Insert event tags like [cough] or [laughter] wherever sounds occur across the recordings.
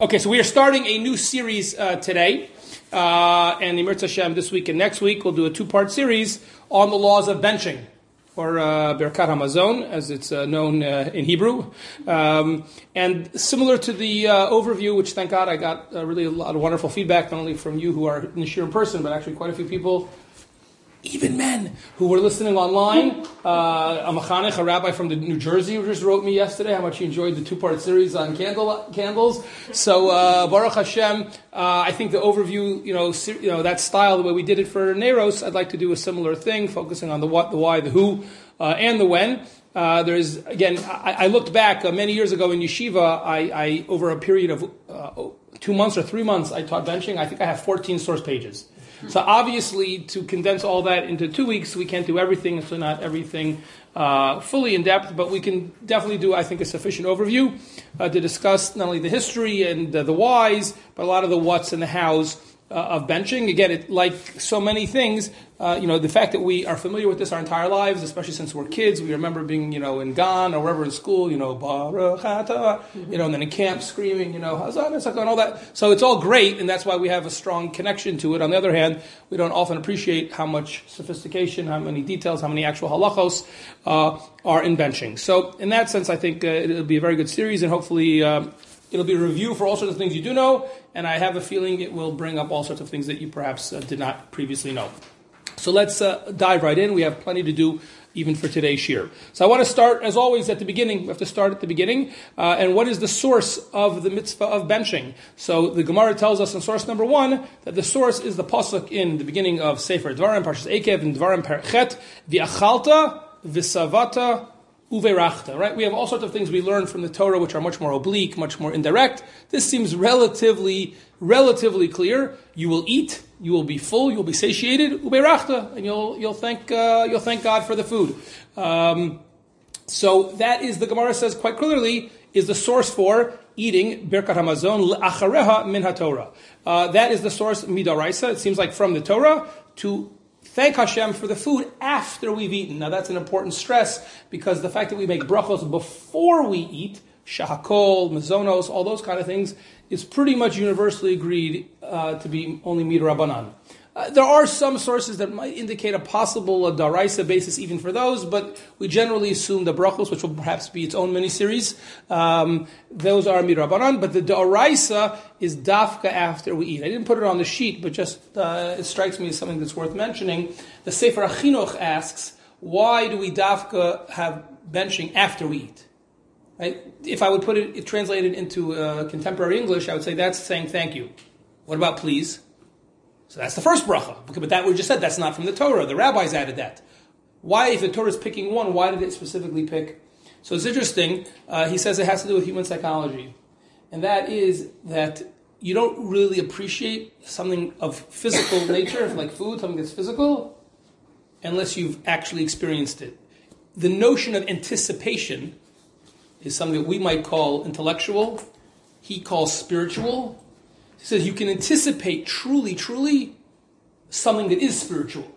Okay, so we are starting a new series uh, today, uh, and Mirza Hashem this week and next week we'll do a two-part series on the laws of benching, or uh, Berkat Hamazon, as it's uh, known uh, in Hebrew. Um, and similar to the uh, overview, which thank God I got uh, really a lot of wonderful feedback, not only from you who are in the in person, but actually quite a few people even men who were listening online. Uh, a mechanech, a rabbi from the New Jersey, just wrote me yesterday how much he enjoyed the two-part series on candle candles. So uh, Baruch Hashem, uh, I think the overview, you know, ser- you know that style, the way we did it for Neros, I'd like to do a similar thing, focusing on the what, the why, the who, uh, and the when. Uh, there's again, I, I looked back uh, many years ago in yeshiva. I, I over a period of uh, two months or three months, I taught benching. I think I have 14 source pages. So obviously, to condense all that into two weeks, we can't do everything, so not everything uh, fully in depth, but we can definitely do, I think, a sufficient overview uh, to discuss not only the history and uh, the whys, but a lot of the whats and the hows uh, of benching. Again, it, like so many things, uh, you know, the fact that we are familiar with this our entire lives, especially since we're kids, we remember being, you know, in Gan or wherever in school, you know, Baruch you know, and then in camp screaming, you know, Hazan and all that. So it's all great, and that's why we have a strong connection to it. On the other hand, we don't often appreciate how much sophistication, how many details, how many actual halachos uh, are in benching. So in that sense, I think uh, it'll be a very good series, and hopefully. It'll be a review for all sorts of things you do know, and I have a feeling it will bring up all sorts of things that you perhaps uh, did not previously know. So let's uh, dive right in. We have plenty to do even for today's shiur. So I want to start, as always, at the beginning. We have to start at the beginning. Uh, and what is the source of the mitzvah of benching? So the Gemara tells us in source number one that the source is the pasuk in the beginning of Sefer Dvarim, Parshas Ekev, and Dvarim Perchet, V'achalta, V'savata, uverachta, right? We have all sorts of things we learn from the Torah which are much more oblique, much more indirect. This seems relatively, relatively clear. You will eat, you will be full, you'll be satiated, uverachta, and you'll, you'll thank, uh, you'll thank God for the food. Um, so that is, the Gemara says quite clearly, is the source for eating Birkat Hamazon achareha min HaTorah. Uh, that is the source midaraisa. It seems like from the Torah to thank Hashem for the food after we've eaten. Now that's an important stress because the fact that we make brachos before we eat, shahakol, mazonos, all those kind of things, is pretty much universally agreed uh, to be only midrabanan. Uh, there are some sources that might indicate a possible uh, daraisa basis even for those, but we generally assume the brachos, which will perhaps be its own mini-series, um, those are mirabanan, but the daraisa is dafka after we eat. I didn't put it on the sheet, but just uh, it strikes me as something that's worth mentioning. The Sefer HaChinuch asks, why do we dafka have benching after we eat? Right? If I would put it, it translated into uh, contemporary English, I would say that's saying thank you. What about please? So that's the first bracha. But that we just said that's not from the Torah. The rabbis added that. Why, if the Torah is picking one, why did it specifically pick? So it's interesting. Uh, he says it has to do with human psychology, and that is that you don't really appreciate something of physical [coughs] nature, like food, something that's physical, unless you've actually experienced it. The notion of anticipation is something that we might call intellectual. He calls spiritual he says you can anticipate truly, truly something that is spiritual.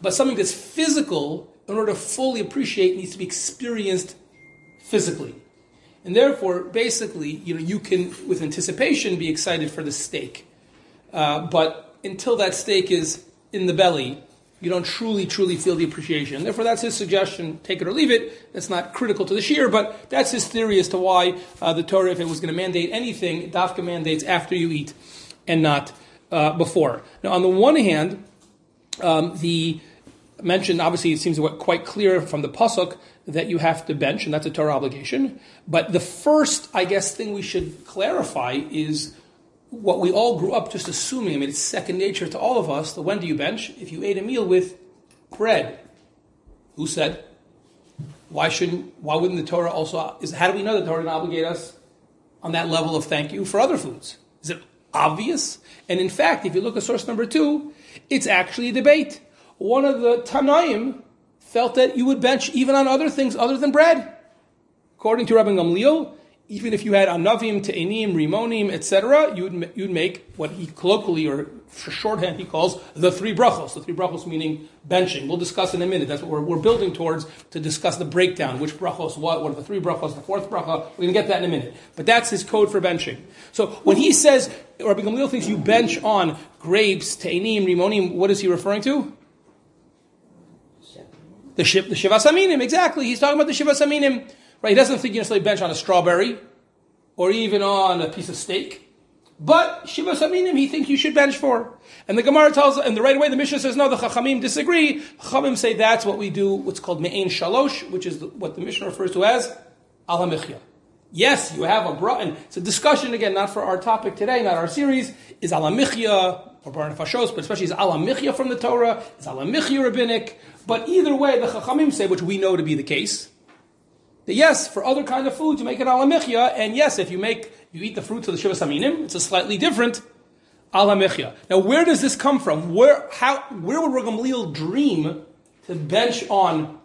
But something that's physical, in order to fully appreciate, needs to be experienced physically. And therefore, basically, you know, you can, with anticipation, be excited for the steak. Uh, but until that steak is in the belly, you don't truly, truly feel the appreciation. Therefore, that's his suggestion. Take it or leave it. That's not critical to the shiur, but that's his theory as to why uh, the Torah, if it was going to mandate anything, dafka mandates after you eat and not uh, before. Now, on the one hand, um, the mentioned obviously it seems quite clear from the pasuk that you have to bench, and that's a Torah obligation. But the first, I guess, thing we should clarify is what we all grew up just assuming, I mean, it's second nature to all of us, the when do you bench? If you ate a meal with bread. Who said? Why shouldn't, why wouldn't the Torah also, is, how do we know the Torah didn't obligate us on that level of thank you for other foods? Is it obvious? And in fact, if you look at source number two, it's actually a debate. One of the Tanaim felt that you would bench even on other things other than bread. According to Rabbi Gamliel, even if you had anavim, te'enim, rimonim, etc., you'd, you'd make what he colloquially or for shorthand he calls the three brachos. The three brachos meaning benching. We'll discuss in a minute. That's what we're, we're building towards to discuss the breakdown. Which brachos, what, what are the three brachos, the fourth bracha. We're going to get that in a minute. But that's his code for benching. So when he says, Rabbi Gamliel thinks you bench on grapes, te'enim, rimonim, what is he referring to? The, shiv, the Shivas Aminim, exactly. He's talking about the Shivas Aminim. Right? He doesn't think you necessarily bench on a strawberry or even on a piece of steak. But Shiva Saminim, he thinks you should bench for. And the Gemara tells, and the right away the Mishnah says, no, the Chachamim disagree. Chachamim say that's what we do, what's called Me'ain Shalosh, which is what the Mishnah refers to as Al Yes, you have a bra, and it's a discussion again, not for our topic today, not our series, is Al or Borei Nefashos, but especially is Al from the Torah, is Al rabbinic. But either way, the Chachamim say, which we know to be the case, that yes, for other kind of food, you make an alamichya, and yes, if you make you eat the fruits of the shiva saminim, it's a slightly different alamichya. Now, where does this come from? Where how where would Ragamliel dream to bench on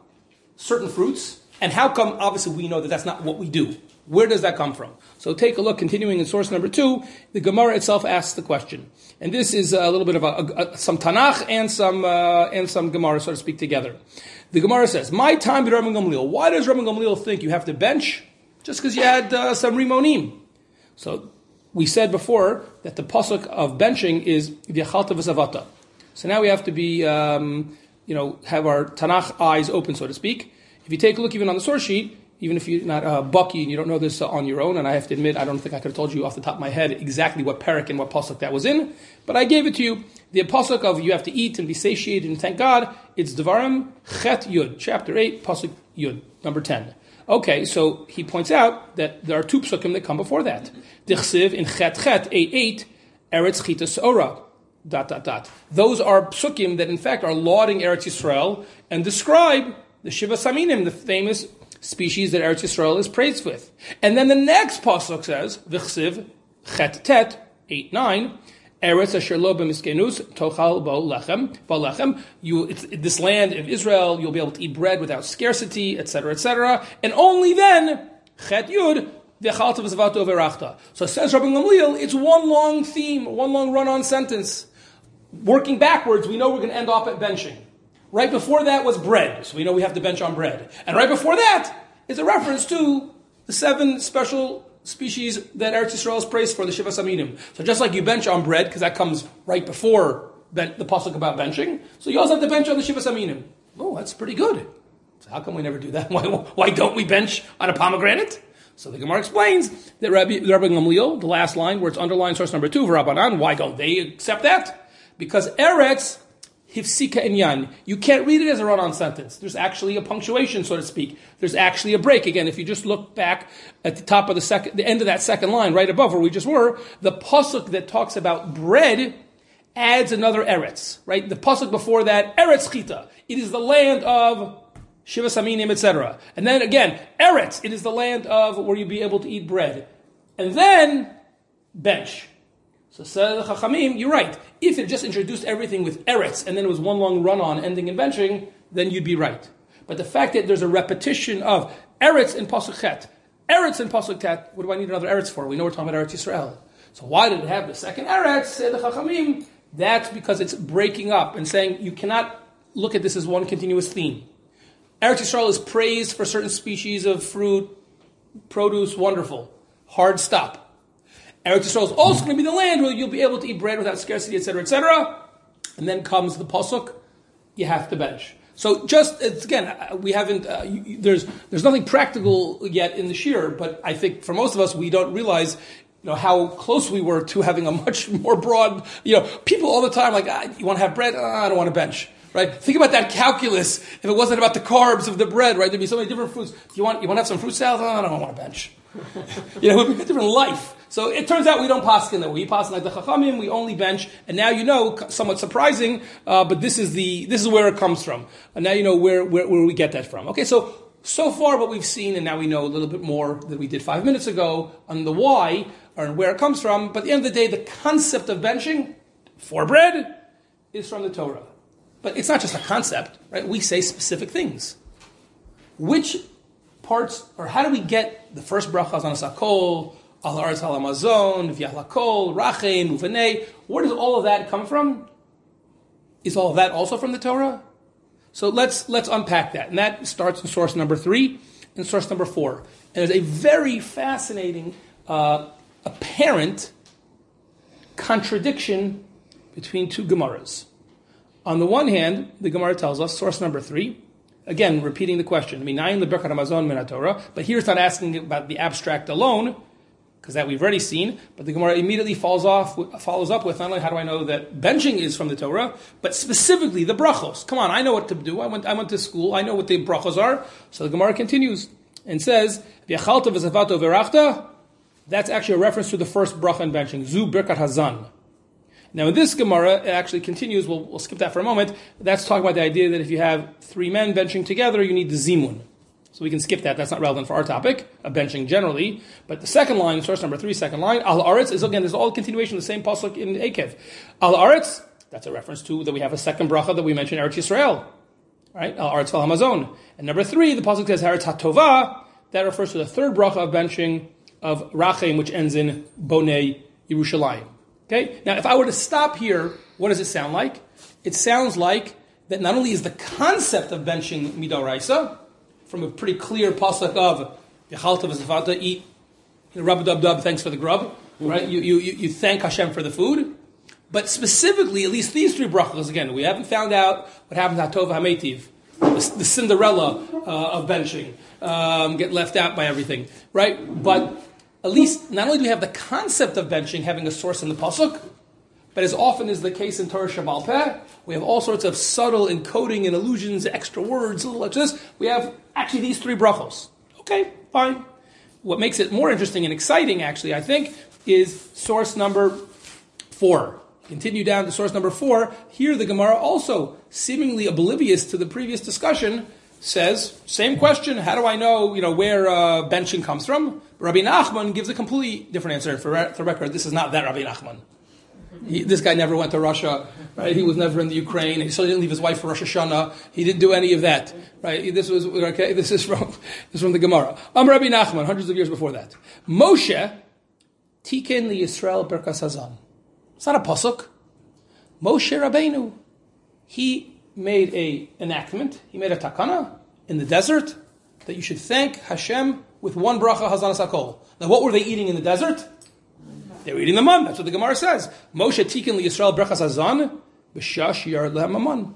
certain fruits? And how come? Obviously, we know that that's not what we do. Where does that come from? So take a look. Continuing in source number two, the Gemara itself asks the question, and this is a little bit of a, a, some Tanakh and some uh, and some Gemara, so to speak, together. The Gemara says, "My time with Rabbi Gamliel. Why does Rabbi Gamliel think you have to bench just because you had uh, some rimonim?" So we said before that the pasuk of benching is v'yachalta v'savata. So now we have to be, um, you know, have our Tanakh eyes open, so to speak. If you take a look even on the source sheet, even if you're not uh, baki and you don't know this uh, on your own, and I have to admit, I don't think I could have told you off the top of my head exactly what parak and what pasuk that was in, but I gave it to you. The pasuk of you have to eat and be satiated and thank God, it's Devarim Chet Yud, chapter 8, pasuk Yud, number 10. Okay, so he points out that there are two psukim that come before that. Dichsiv in Chet Chet 8 8, Eretz Chitas Ora. Dot, dot, dot. Those are psukim that in fact are lauding Eretz Yisrael and describe the Shiva Saminim, the famous species that Eretz Yisrael is praised with. And then the next pasuk says, V'chsiv chet tet, 8, 9, Eretz asher lo b'miskenus tochal bo lechem, bo lechem. You, it's, this land of Israel, you'll be able to eat bread without scarcity, etc., etc. And only then, chet yud, so says Rabbi Gamliel, it's one long theme, one long run-on sentence. Working backwards, we know we're going to end up at benching. Right before that was bread, so we know we have to bench on bread. And right before that is a reference to the seven special species that Eretz Yisrael is praised for, the Shiva Saminim. So just like you bench on bread, because that comes right before ben- the pasuk about benching, so you also have to bench on the Shiva Saminim. Oh, that's pretty good. So how come we never do that? [laughs] Why, why don't we bench on a pomegranate? So the Gemara explains that Rabbi, Rabbi Gamliel, the last line where it's underlined source number two, Rabbanan, why don't they accept that? Because Eretz hifsika inyan. You can't read it as a run-on sentence. There's actually a punctuation, so to speak. There's actually a break. Again, if you just look back at the top of the second, the end of that second line, right above where we just were, the pasuk that talks about bread adds another eretz, right? The pasuk before that, eretz chita. It is the land of Shiva Saminim, etc. And then again, Eretz, it is the land of where you be able to eat bread. And then, bench. So said the Chachamim, you're right. If it just introduced everything with Eretz and then it was one long run on ending in benching, then you'd be right. But the fact that there's a repetition of Eretz in Pasuk Chet, Eretz in Pasuk Tet, what do I need another Eretz for? We know we're talking about Eretz Yisrael. So why did it have the second Eretz, say the Chachamim? That's because it's breaking up and saying you cannot look at this as one continuous theme. Eretz Yisrael is praised for certain species of fruit, produce, wonderful. Hard stop. Eretz Yisrael is also going to be the land where you'll be able to eat bread without scarcity, etc., etc. And cetera and then comes the pasuk, you have to bench. So just again, uh, we haven't. Uh, you, there's there's nothing practical yet in the shiur, but I think for most of us, we don't realize. You know how close we were to having a [laughs] much more broad. You know, people all the time like, ah, you want to have bread? Ah, I don't want to bench right? Think about that calculus. If it wasn't about the carbs of the bread, right? There'd be so many different foods. Do you want you want to have some fruit salad? Oh, I don't want to bench. [laughs] you know, would be a different life. So it turns out we don't pass in that way. We pass like the chachamim. We only bench, and now you know, somewhat surprising, uh, but this is the this is where it comes from. And now you know where, where where we get that from. Okay, so so far what we've seen, and now we know a little bit more than we did five minutes ago on the why or where it comes from. But at the end of the day, the concept of benching for bread is from the Torah. But it's not just a concept, right? We say specific things. Which parts, or how do we get the first bracha on sakol, al aretz al amazon, v'yahlakol, rachein, uvenei? Where does all of that come from? Is all of that also from the Torah? So let's let's unpack that, and that starts in source number three and source number four. And there's a very fascinating, uh, apparent contradiction between two Gemaras. On the one hand, the Gemara tells us, source number three, again, repeating the question, Minayin leberkat Amazon min Torah, but here it's not asking about the abstract alone, because that we've already seen, but the Gemara immediately falls off, follows up with not only how do I know that benching is from the Torah, but specifically the brachos. Come on, I know what to do. I went, I went to school. I know what the brachos are. So the Gemara continues and says, "V'yachalta v'zavato v'rachta." That's actually a reference to the first bracha in benching, zu birkat hazan. Now, in this Gemara, it actually continues. We'll, we'll skip that for a moment. That's talking about the idea that if you have three men benching together, you need the zimun. So we can skip that. That's not relevant for our topic of benching generally. But the second line, source number three, second line, al aretz is again. There's all continuation of the same pasuk in Ekev. Al aretz. That's a reference to that we have a second bracha that we mentioned Eretz Yisrael, right? Al aretz val hamazon. And number three, the pasuk says Eretz hatova. That refers to the third bracha of benching of rachem, which ends in bonei Yerushalayim. Okay? Now, if I were to stop here, what does it sound like? It sounds like that not only is the concept of benching midoraisa, from a pretty clear pasuk of v'zavata, eat, you know, rub dub dub, thanks for the grub, right? You, you, you thank Hashem for the food. But specifically, at least these three brachas, again, we haven't found out what happens to Tova HaMetiv, the, the Cinderella uh, of benching, um, get left out by everything, right? But at least not only do we have the concept of benching having a source in the pasuk, but as often is the case in Torah Shebaal Peh, we have all sorts of subtle encoding and allusions, extra words, little like this. We have actually these three brachos. Okay, fine. What makes it more interesting and exciting, actually, I think, is source number four. Continue down to source number four. Here, the Gemara also, seemingly oblivious to the previous discussion, says, same question, how do I know, you know, where uh, benching comes from? Rabbi Nachman gives a completely different answer. For the record, this is not that Rabbi Nachman. He, this guy never went to Russia, right? He was never in the Ukraine. He certainly didn't leave his wife for Rosh Hashanah. He didn't do any of that, right? This was okay. This is from [laughs] this is from the Gemara. I'm Rabbi Nachman, hundreds of years before that. Moshe tiken li Yisrael berkas hazan. It's not a pasuk. Moshe Rabbeinu, he made a enactment. He made a takana in the desert that you should thank Hashem with one bracha hazan sakol. Now, what were they eating in the desert? They were eating the man. That's what the Gemara says. Moshe tikkun li Yisrael brachas hazan b'shash yar lehem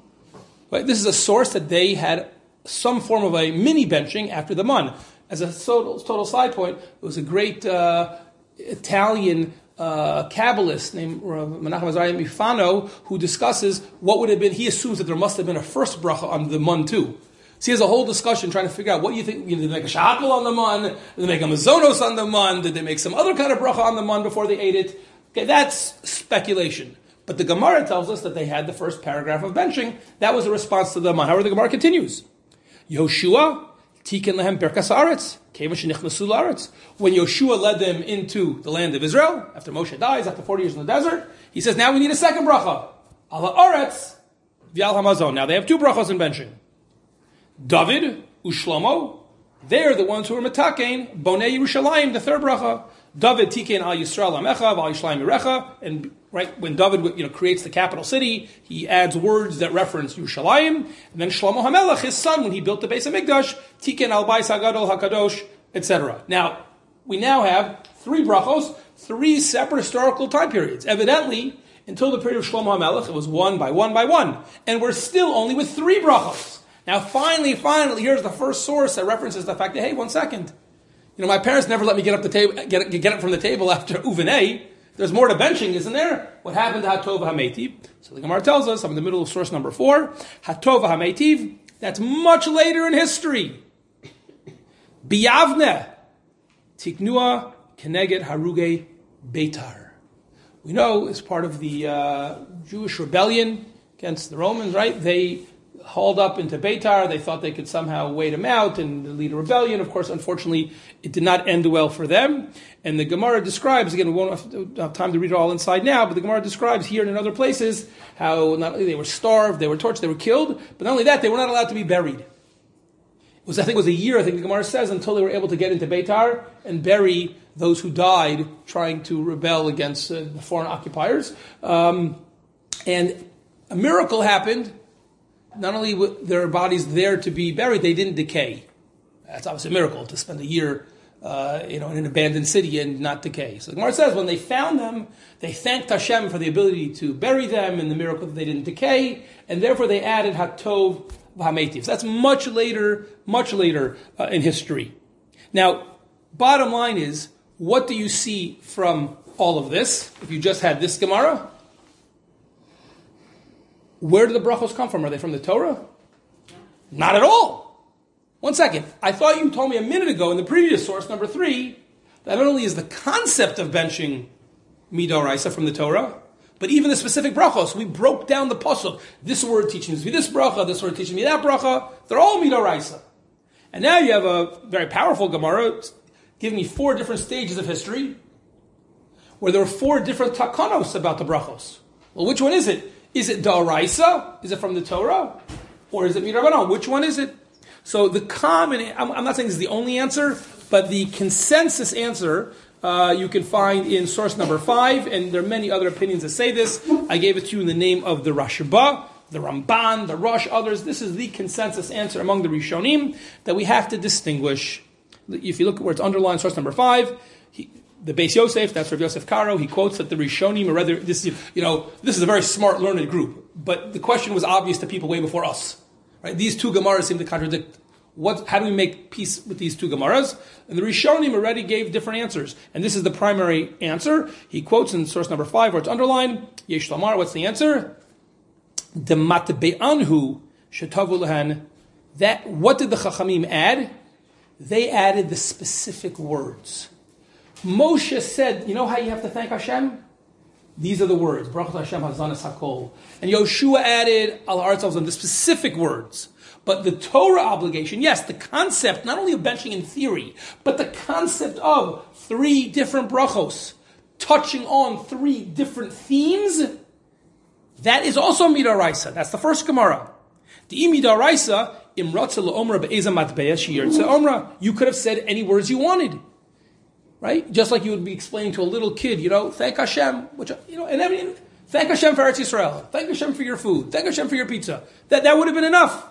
Right? This is a source that they had some form of a mini benching after the man. As a total, total side point, it was a great uh, Italian uh, Kabbalist named Menachem Azariah Mifano who discusses what would have been. He assumes that there must have been a first bracha on the man too. So he has a whole discussion trying to figure out what you think. You know, did they make a shakal on the man? Did they make a mazonos on the man? Did they make some other kind of bracha on the man before they ate it? Okay, that's speculation. But the Gemara tells us that they had the first paragraph of benching. That was a response to the man. However, the Gemara continues. Yoshua tiken lehem perkas aretz When Yoshua led them into the land of Israel after Moshe dies after forty years in the desert, he says, "Now we need a second bracha, ala aretz v'al hamazon." Now they have two brachas in benching. David, Ushlomo, they're the ones who are metakein, Bonei Yerushalayim, the third bracha. David tikein al Yisrael amecha, al Yisraelim Yerecha, and right when David you know creates the capital city, he adds words that reference Yerushalayim, and then Shlomo Hamelech, his son, when he built the Beis HaMikdash, tikein al Bais Hagadol Hakadosh, etc. Now we now have three brachos, three separate historical time periods. Evidently, until the period of Shlomo Hamelech, it was one by one by one, and we're still only with three brachos. Now, finally, finally, here's the first source that references the fact that, hey, one second. You know, my parents never let me get up the table, get, get up from the table after [laughs] Uvene. There's more to benching, isn't there? What happened to Hatova Hametiv? So the Gemara tells us, I'm in the middle of source number four, Hatova Hametiv, that's much later in history. [coughs] Biyavne, Tiknua Keneged Haruge Beitar. We know as part of the uh, Jewish rebellion against the Romans, right? They hauled up into Beitar. They thought they could somehow wait him out and lead a rebellion. Of course, unfortunately, it did not end well for them. And the Gemara describes, again, we won't have time to read it all inside now, but the Gemara describes here and in other places how not only they were starved, they were tortured, they were killed, but not only that, they were not allowed to be buried. It was I think it was a year. I think the Gemara says until they were able to get into Beitar and bury those who died trying to rebel against uh, the foreign occupiers. Um, and a miracle happened. Not only were their bodies there to be buried, they didn't decay. That's obviously a miracle to spend a year, uh, you know, in an abandoned city and not decay. So the Gemara says when they found them, they thanked Hashem for the ability to bury them and the miracle that they didn't decay, and therefore they added Hatov V'Hametiv. So that's much later, much later uh, in history. Now, bottom line is, what do you see from all of this? If you just had this Gemara, where do the brachos come from? Are they from the Torah? Not at all. One second. I thought you told me a minute ago in the previous source, number three, that not only is the concept of benching midoraisa from the Torah, but even the specific brachos, we broke down the pasuk. This word teaches me this bracha, this word teaches me that bracha. They're all midoraisa. And now you have a very powerful Gemara giving me four different stages of history where there are four different takanos about the brachos. Well, which one is it? Is it da'araisa? Is it from the Torah? Or is it midrabanan? Which one is it? So the common, I'm, I'm not saying this is the only answer, but the consensus answer uh, you can find in source number five, and there are many other opinions that say this. I gave it to you in the name of the Rashba, the Ramban, the Rosh, others. This is the consensus answer among the Rishonim that we have to distinguish. If you look at where it's underlined, source number five, the Beis Yosef, that's Rav Yosef Karo, he quotes that the Rishonim, or rather, this is, you know, this is a very smart, learned group, but the question was obvious to people way before us. Right? These two Gemaras seem to contradict. What, how do we make peace with these two Gemaras? And the Rishonim already gave different answers. And this is the primary answer. He quotes in source number five, where it's underlined, Yesh Lamar, what's the answer? The Matbe'anhu Shetavu Lahan. That, what did the Chachamim add? They added the specific words. Moshe said, you know how you have to thank Hashem? These are the words. Hashem. And Yoshua added Al Haaretz the specific words. But the Torah obligation, yes, the concept, not only of benching in theory, but the concept of three different brachos touching on three different themes, that is also midaraisa. That's the first Gemara. The imidaraisa, imratza la'omra be'eza matbeya shiyirtza omra. You could have said any words you wanted right? Just like you would be explaining to a little kid, you know, thank Hashem, which you know, and thank Hashem for Eretz Yisrael, thank Hashem for your food, thank Hashem for your pizza. That that would have been enough.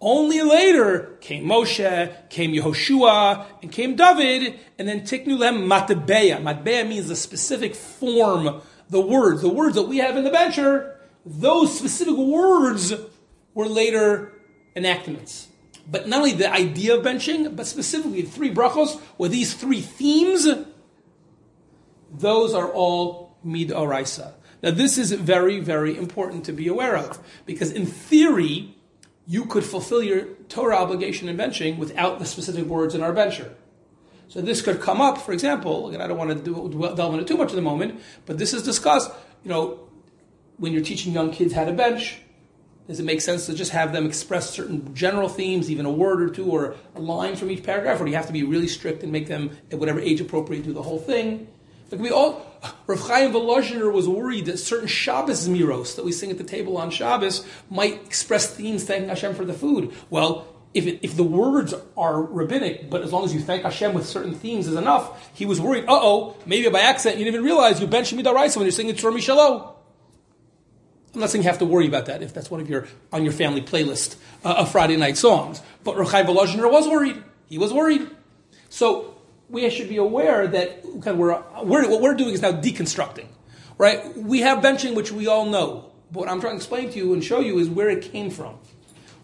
Only later came Moshe, came Yehoshua, and came David, and then Tiknu Lem Matbeya. Matbeya means the specific form, the words, the words that we have in the bencher. Those specific words were later enactments. But not only the idea of benching, but specifically the three brachos, or these three themes, those are all mid oraisa. Now this is very, very important to be aware of, because in theory, you could fulfill your Torah obligation in benching without the specific words in our bencher. So this could come up, for example, and I don't want to do, delve into too much at the moment, but this is discussed, you know, when you're teaching young kids how to bench, does it make sense to just have them express certain general themes, even a word or two or a line from each paragraph, or do you have to be really strict and make them at whatever age appropriate do the whole thing? Like we all, Rav Chaim Volozhiner was worried that certain Shabbos zemiros that we sing at the table on Shabbos might express themes thanking Hashem for the food. Well, if, it, if the words are rabbinic, but as long as you thank Hashem with certain themes is enough, he was worried, uh oh, maybe by accident you didn't even realize you bench Midaraisa when you're singing Tzur Mishelo. I'm not saying you have to worry about that if that's one of your on your family playlist uh, of Friday night songs. But Reb Chaim Volozhiner was worried. He was worried. So we should be aware that of we're, we're, what we're doing is now deconstructing, right? We have benching, which we all know. But what I'm trying to explain to you and show you is where it came from.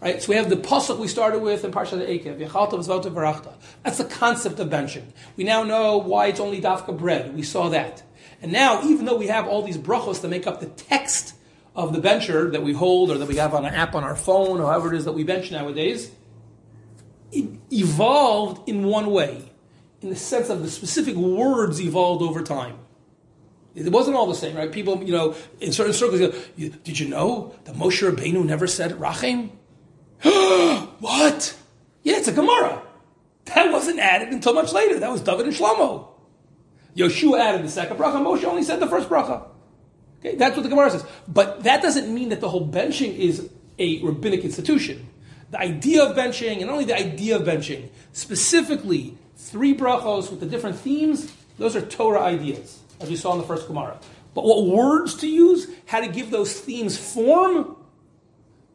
Right? So we have the pasuk we started with in Parshat Eikev, That's the concept of benching. We now know why it's only dafka bread. We saw that. And now, even though we have all these brachos that make up the text of the bencher that we hold or that we have on an app on our phone however it is that we bench nowadays, it evolved in one way, in the sense of the specific words evolved over time. It wasn't all the same, right? People, you know, in certain circles, you know, did you know that Moshe Rabbeinu never said Rachem? [gasps] what? Yeah, it's a Gemara. That wasn't added until much later. That was David and Shlomo. Yoshua added the second bracha. Moshe only said the first bracha. Okay, that's what the Gemara says. But that doesn't mean that the whole benching is a rabbinic institution. the idea of benching, and only the idea of benching, specifically three brachos with the different themes, those are Torah ideas, as we saw in the first Gemara. But what words to use, how to give those themes form,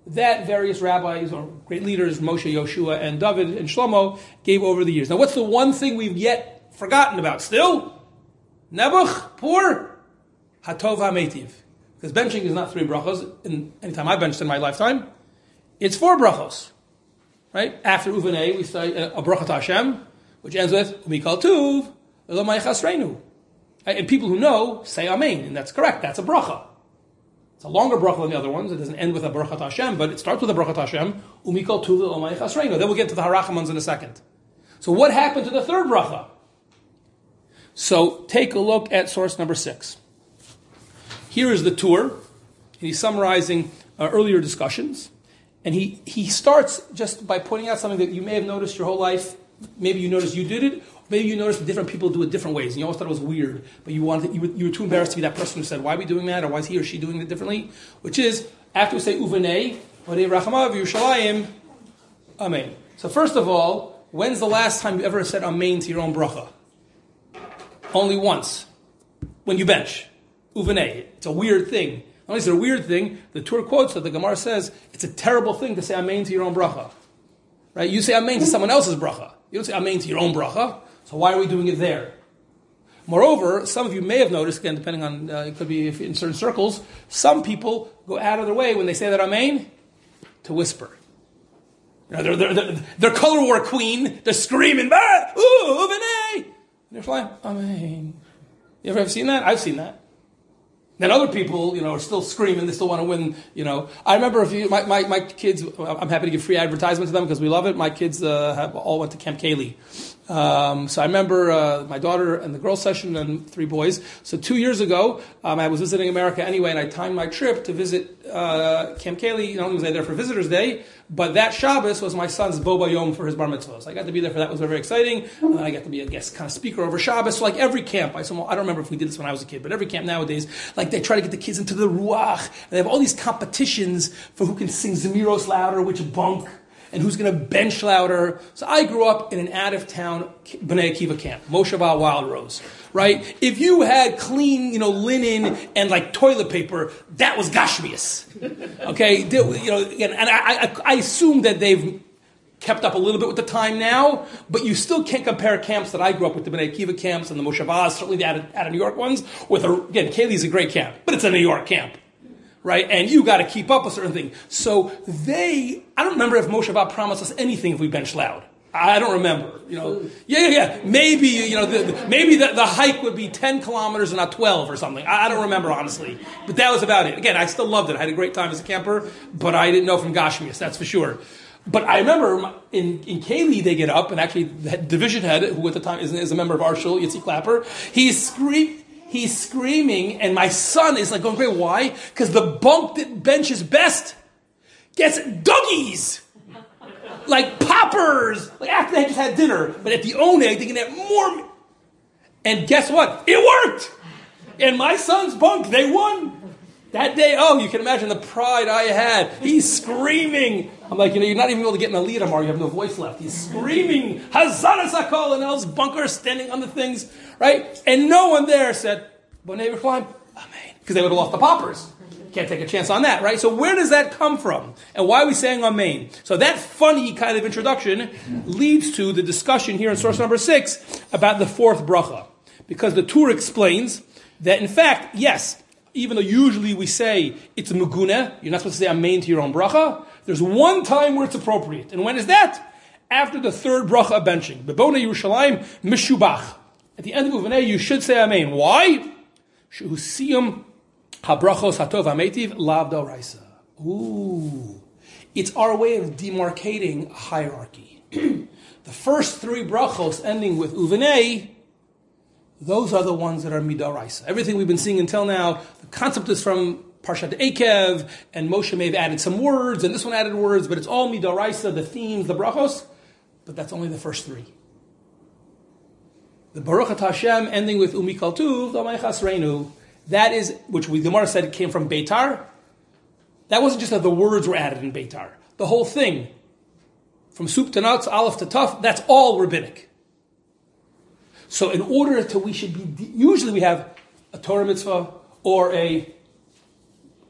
that various rabbis or great leaders, Moshe, Yoshua, and David and Shlomo, gave over the years. Now, what's the one thing we've yet forgotten about still? Nebuch, poor, Hatov HaMetiv. Because benching is not three brachos. And anytime I benched in my lifetime, it's four brachos. Right? After Uvanei, we say uh, a brachat Hashem, which ends with Mikal Tuv, Elamai Chasreinu. And people who know say Amen, and that's correct. That's a bracha. It's a longer bracha than the other ones. It doesn't end with a brachat Hashem, but it starts with a brachat Hashem. Umikal tuv Elamai Chasreinu. Then we'll get to the harachamans in a second. So what happened to the third bracha? So take a look at source number six. Here is the Tur, and he's summarizing uh, earlier discussions. And he, he starts just by pointing out something that you may have noticed your whole life. Maybe you noticed you did it, maybe you noticed different people do it different ways, and you always thought it was weird, but you wanted you, were, you were too embarrassed to be that person who said, "Why are we doing that?" or "Why is he or she doing it differently?" Which is after we say "Uvenei," Rachamav Yerushalayim, Amen. So first of all, when's the last time you ever said Amen to your own bracha? Only once, when you bench. Uvenei. It's a weird thing. Not only is it a weird thing, the Tur quotes that the Gemara says it's a terrible thing to say Amen to your own bracha. Right? You say Amen to someone else's bracha. You don't say Amen to your own bracha. So why are we doing it there? Moreover, some of you may have noticed, again, depending on, uh, it could be in certain circles, some people go out of their way when they say that Amen to whisper. You know, they're, they're, they're, they're color war queen, they're screaming, ah, ooh, Uvenei! They're flying, Amen. You ever have seen that? I've seen that. Then other people, you know, are still screaming. They still want to win. You know, I remember a few. My, my, my kids. I'm happy to give free advertisement to them because we love it. My kids uh, have all went to Camp Kaylie, um, so I remember uh, my daughter and the girls session and three boys. So two years ago, um, I was visiting America anyway, and I timed my trip to visit uh, Camp Kaylie. Not only was I there for Visitors Day, but that Shabbos was my son's Boba Yom for his bar mitzvah. So I got to be there for that. It was very exciting. And I got to be a guest kind of speaker over Shabbos. So like every camp, I, I don't remember if we did this when I was a kid, but every camp nowadays, like they try to get the kids into the ruach. And they have all these competitions for who can sing Zemiros louder, which bunk and who's going to bench louder. So I grew up in an out of town Bnei Akiva camp, Moshava Wild Rose, right? If you had clean, you know, linen and like toilet paper, that was Gashmias. Okay, you know, and I, I, I assume that they've kept up a little bit with the time now, but you still can't compare camps that I grew up with, the Bnei Akiva camps and the Moshavas, certainly the out of, out of New York ones, with, a, again, Kaylie's a great camp, but it's a New York camp right? And you got to keep up a certain thing. So they, I don't remember if Moshe promised us anything if we bench loud. I don't remember. You know, yeah, yeah, yeah. Maybe you know, the, the, maybe the, the hike would be ten kilometers and not twelve or something. I, I, don't remember honestly, but that was about it. Again, I still loved it. I had a great time as a camper, but I didn't know from Gashmias, that's for sure. But I remember in, in Kaylie, they get up, and actually the division head, who at the time is, is a member of our shul, Yitzi Clapper, he's screaming he's screaming, and my son is like going crazy. Why? Because the bunk that benches best gets doggies. Like poppers, like after they just had dinner, but at the oneg they can have more. And guess what? It worked. And my son's bunk, they won. That day, oh, you can imagine the pride I had. He's screaming. I'm like, you know, you're not even able to get in a lead anymore. You have no voice left. He's screaming, Hazana Sakol, and those bunkers standing on the things, right? And no one there said, Bonei Yerushalayim, Amen. Because they would have lost the poppers. Can't take a chance on that, right? So where does that come from? And why are we saying Amen? So that funny kind of introduction leads to the discussion here in source number six about the fourth bracha. Because the Tur explains that in fact, yes, even though usually we say it's muguna, you're not supposed to say amen to your own bracha, there's one time where it's appropriate. And when is that? After the third bracha benching. Bebone Yerushalayim Mishubach. At the end of Uvanei, you should say amen. Why? Habrachos hatov ametiv. Ooh. It's our way of demarcating hierarchy. [clears throat] the first three brachos ending with uvanei those are the ones that are midaraisa. Everything we've been seeing until now, the concept is from Parshat Ekev, and Moshe may have added some words, and this one added words, but it's all midaraisa, the themes, the brachos, but that's only the first three. The Baruch Hashem ending with Umikal Tuv, Reinu, that is, which we, the Gemara said came from Beitar. That wasn't just that the words were added in Beitar. The whole thing from soup to nuts, aleph to tough, that's all rabbinic. So in order to, we should be, usually we have a Torah mitzvah or a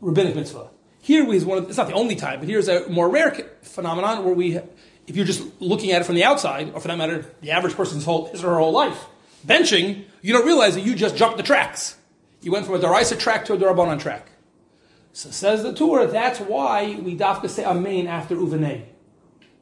rabbinic mitzvah. Here we is one of, it's not the only time, but here's a more rare phenomenon where we, if you're just looking at it from the outside, or for that matter, the average person's whole, or her whole life, benching, you don't realize that you just jumped the tracks. You went from a Daraisa track to a Darabanan track. So says the Torah, that's why we dafka say Amen after Uvanei.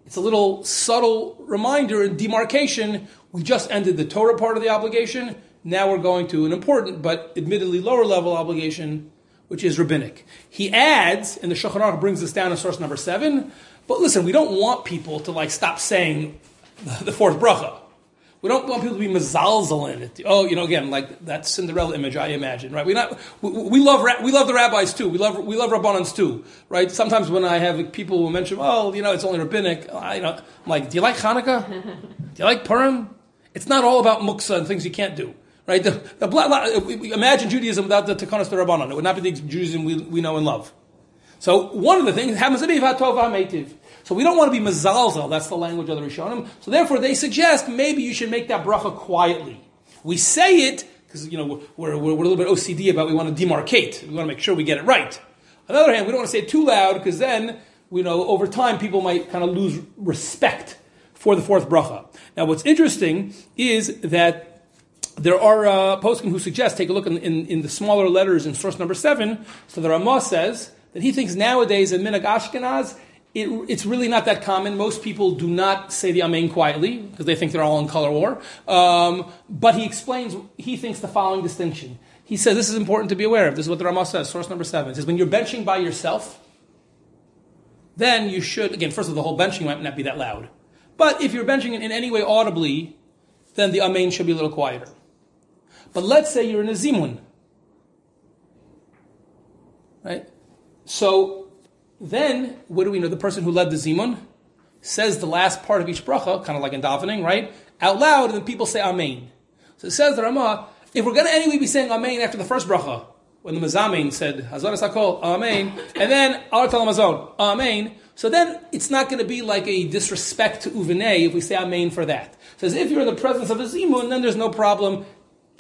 It's a little subtle reminder and demarcation. We just ended the Torah part of the obligation. Now we're going to an important but admittedly lower level obligation, which is rabbinic. He adds, and the Shulchan Aruch brings this down in source number seven. But listen, we don't want people to like stop saying the fourth bracha. We don't want people to be mazalzal in it. Oh, you know, again, like that Cinderella image, I imagine, right? We not we, we love we love the rabbis too. We love we love rabbanans too, right? Sometimes when I have people who mention, oh, you know, it's only rabbinic, I, you know, I'm like, do you like Hanukkah? do you like Purim? It's not all about muksa and things you can't do, right? The, the, imagine Judaism without the Takanas the Rabbanon. It would not be the Judaism we, we know and love. So one of the things happens to be Vatov HaMeitiv. So we don't want to be mazalzal. That's the language of the Rishonim. So therefore, they suggest maybe you should make that bracha quietly. We say it because you know we're, we're, we're, a little bit OCD about we want to demarcate. We want to make sure we get it right. On the other hand, we don't want to say it too loud because then you know over time people might kind of lose respect for the fourth bracha. Now, what's interesting is that. There are uh, poskim who suggest, take a look in, in, in, the smaller letters in source number seven. So the Ramah says that he thinks nowadays in Minhag Ashkenaz, it, it's really not that common. Most people do not say the Amen quietly because they think they're all in color war. Um, but he explains, he thinks the following distinction. He says this is important to be aware of. This is what the Ramah says, source number seven. He says when you're benching by yourself, then you should, again, first of all, the whole benching might not be that loud. But if you're benching in any way audibly, then the Amen should be a little quieter. But let's say you're in a Zimun. Right? So then, what do we know? The person who led the Zimun says the last part of each bracha, kind of like in davening, right? Out loud, and then people say Amen. So it says the Ramah, if we're going to anyway be saying Amen after the first bracha, when the Mazamin said Hazar Sakol, Amen, and then Al Mazon, Amen, so then it's not going to be like a disrespect to Uvene if we say Amen for that. Says if you're in the presence of a Zimun, then there's no problem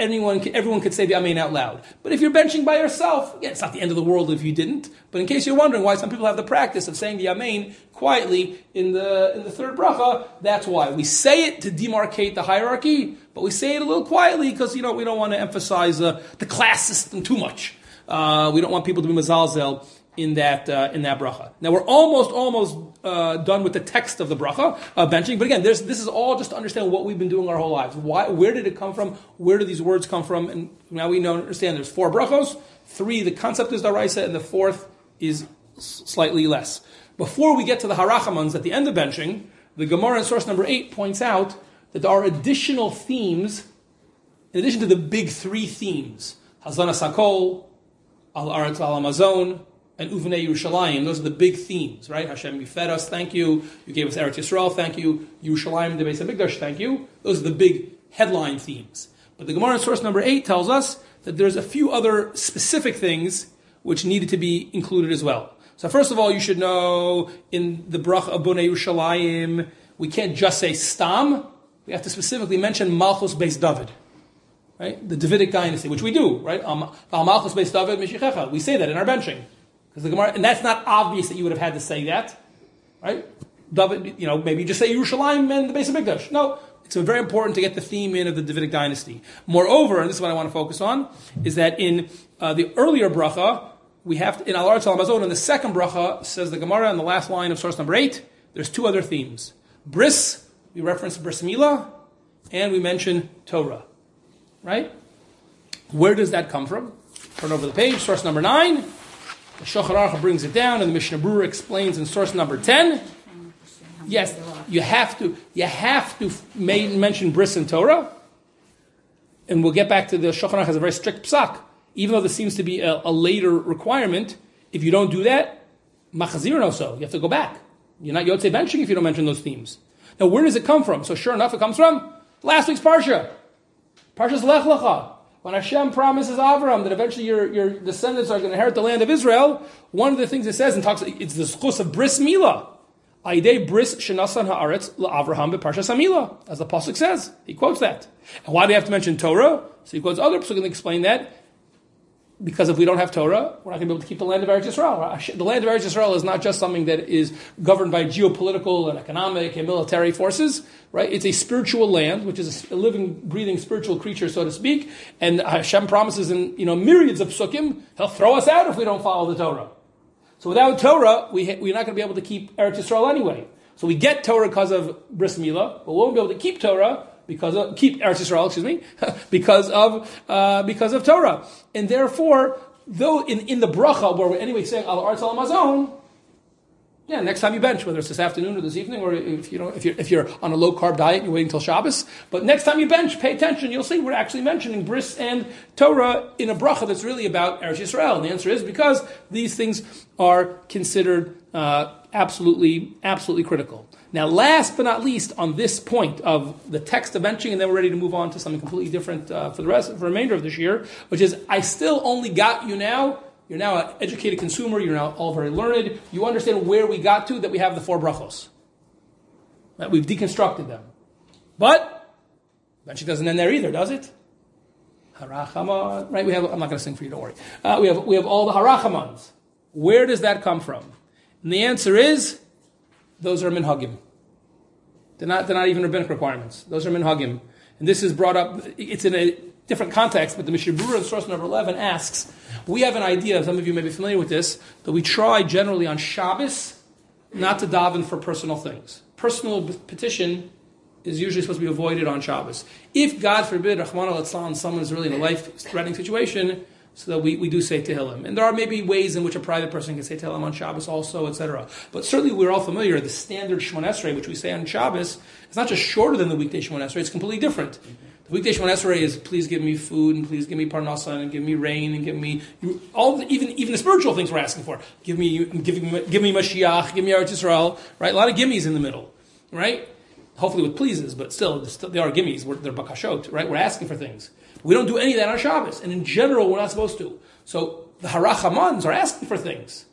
anyone, everyone could say the Amen out loud. But if you're benching by yourself, yeah, it's not the end of the world if you didn't. But in case you're wondering why some people have the practice of saying the Amen quietly in the, in the third bracha, that's why. We say it to demarcate the hierarchy, but we say it a little quietly because, you know, we don't want to emphasize uh, the class system too much. Uh, we don't want people to be mazalzel in that uh, in that bracha. Now we're almost almost uh, done with the text of the bracha uh, benching, but again, this is all just to understand what we've been doing our whole lives. Why, where did it come from? Where do these words come from? And now we know understand. There's four brachos. Three, the concept is daraisa, and the fourth is slightly less. Before we get to the harachamans at the end of benching, the Gemara in source number eight points out that there are additional themes in addition to the big three themes: Hazana Sakol, Al Aretz Al Amazon and Uvnei Yerushalayim. Those are the big themes, right? Hashem, you fed us, thank you. You gave us Eretz Yisrael, thank you. Yerushalayim, the Beis Hamikdash, thank you. Those are the big headline themes. But the Gemara in source number eight tells us that there's a few other specific things which needed to be included as well. So first of all, you should know in the Brach of Bonei Yerushalayim, we can't just say Stam. We have to specifically mention Malchus Beis David. Right? The Davidic dynasty, which we do, right? Malchus Beis David. We say that in our benching. Because the Gemara, and that's not obvious that you would have had to say that, right? David, you know, maybe just say Yerushalayim and the Beis Hamikdash. No, it's very important to get the theme in of the Davidic dynasty. Moreover, and this is what I want to focus on, is that in uh, the earlier bracha, we have to, in Al Aretz Al in the second bracha, says the Gemara in the last line of source number eight, there's two other themes. Bris, we reference Bris Milah, and we mention Torah. Right? Where does that come from? Turn over the page, source number nine. The Shulchan Aruch brings it down, and the Mishnah Berurah explains in source number ten. Yes, you have to. You have to mention bris and Torah, and we'll get back to the Shulchan Aruch has a very strict psak. Even though this seems to be a, a later requirement, if you don't do that, machazir no so. You have to go back. You're not yotze benching if you don't mention those themes. Now, where does it come from? So, sure enough, it comes from last week's parsha. Parsha's Lech Lecha. When Hashem promises Avram that eventually your, your descendants are going to inherit the land of Israel, one of the things it says and talks, it's the zechus of bris milah. Aidei bris shenasan haaretz la'avraham beparsha samila, as the pasuk says. He quotes that. And why do you have to mention Torah? So he quotes other pasukim to explain that. Because if we don't have Torah, we're not going to be able to keep the land of Eretz Yisrael. The land of Eretz Yisrael is not just something that is governed by geopolitical and economic and military forces, right? It's a spiritual land, which is a living, breathing spiritual creature, so to speak. And Hashem promises in you know myriads of psukim, He'll throw us out if we don't follow the Torah. So without Torah, we ha- we're not going to be able to keep Eretz Yisrael anyway. So we get Torah because of Bris Milah, but we won't be able to keep Torah because of keep Eretz Yisrael, excuse me, [laughs] because of uh, because of Torah, and therefore, though in, in the bracha where we're anyway saying al arts al yeah, next time you bench, whether it's this afternoon or this evening, or if you know if you're if you're on a low carb diet, you're waiting till Shabbos. But next time you bench, pay attention. You'll see we're actually mentioning bris and Torah in a bracha that's really about Eretz Yisrael. And the answer is because these things are considered uh, absolutely absolutely critical. Now, last but not least, on this point of the text of benching, and then we're ready to move on to something completely different uh, for the rest for the remainder of this year, which is I still only got you now. You're now an educated consumer. You're now all very learned. You understand where we got to that we have the four brachos. That we've deconstructed them, but benching doesn't end there either, does it? Harachama, right? We have. I'm not going to sing for you. Don't worry. Uh, we have we have all the harachamans. Where does that come from? And the answer is those are minhagim. They're not, they're not even rabbinic requirements. Those are minhagim. And this is brought up, it's in a different context, but the Mishnah Berurah in source number 11 asks, we have an idea, some of you may be familiar with this, that we try generally on Shabbos not to daven for personal things. Personal petition is usually supposed to be avoided on Shabbos. If, God forbid, Rahman al someone is really in a life-threatening situation, so that we, we do say Tehillim. And there are maybe ways in which a private person can say Tehillim on Shabbos also, etc. But certainly we're all familiar, the standard Shemon Esrei, which we say on Shabbos, is not just shorter than the weekday Shemon Esrei, it's completely different. The weekday Shemon Esrei is please give me food and please give me parnasa and give me rain and give me all the, even even the spiritual things we're asking for. Give me give me give me Mashiach, give me Eretz Yisrael, right? A lot of gimmies in the middle, right? Hopefully with pleases, but still, they are gimmies. They're bakashot, right? We're asking for things. We don't do any of that on Shabbos, and in general, we're not supposed to. So the harachamans are asking for things.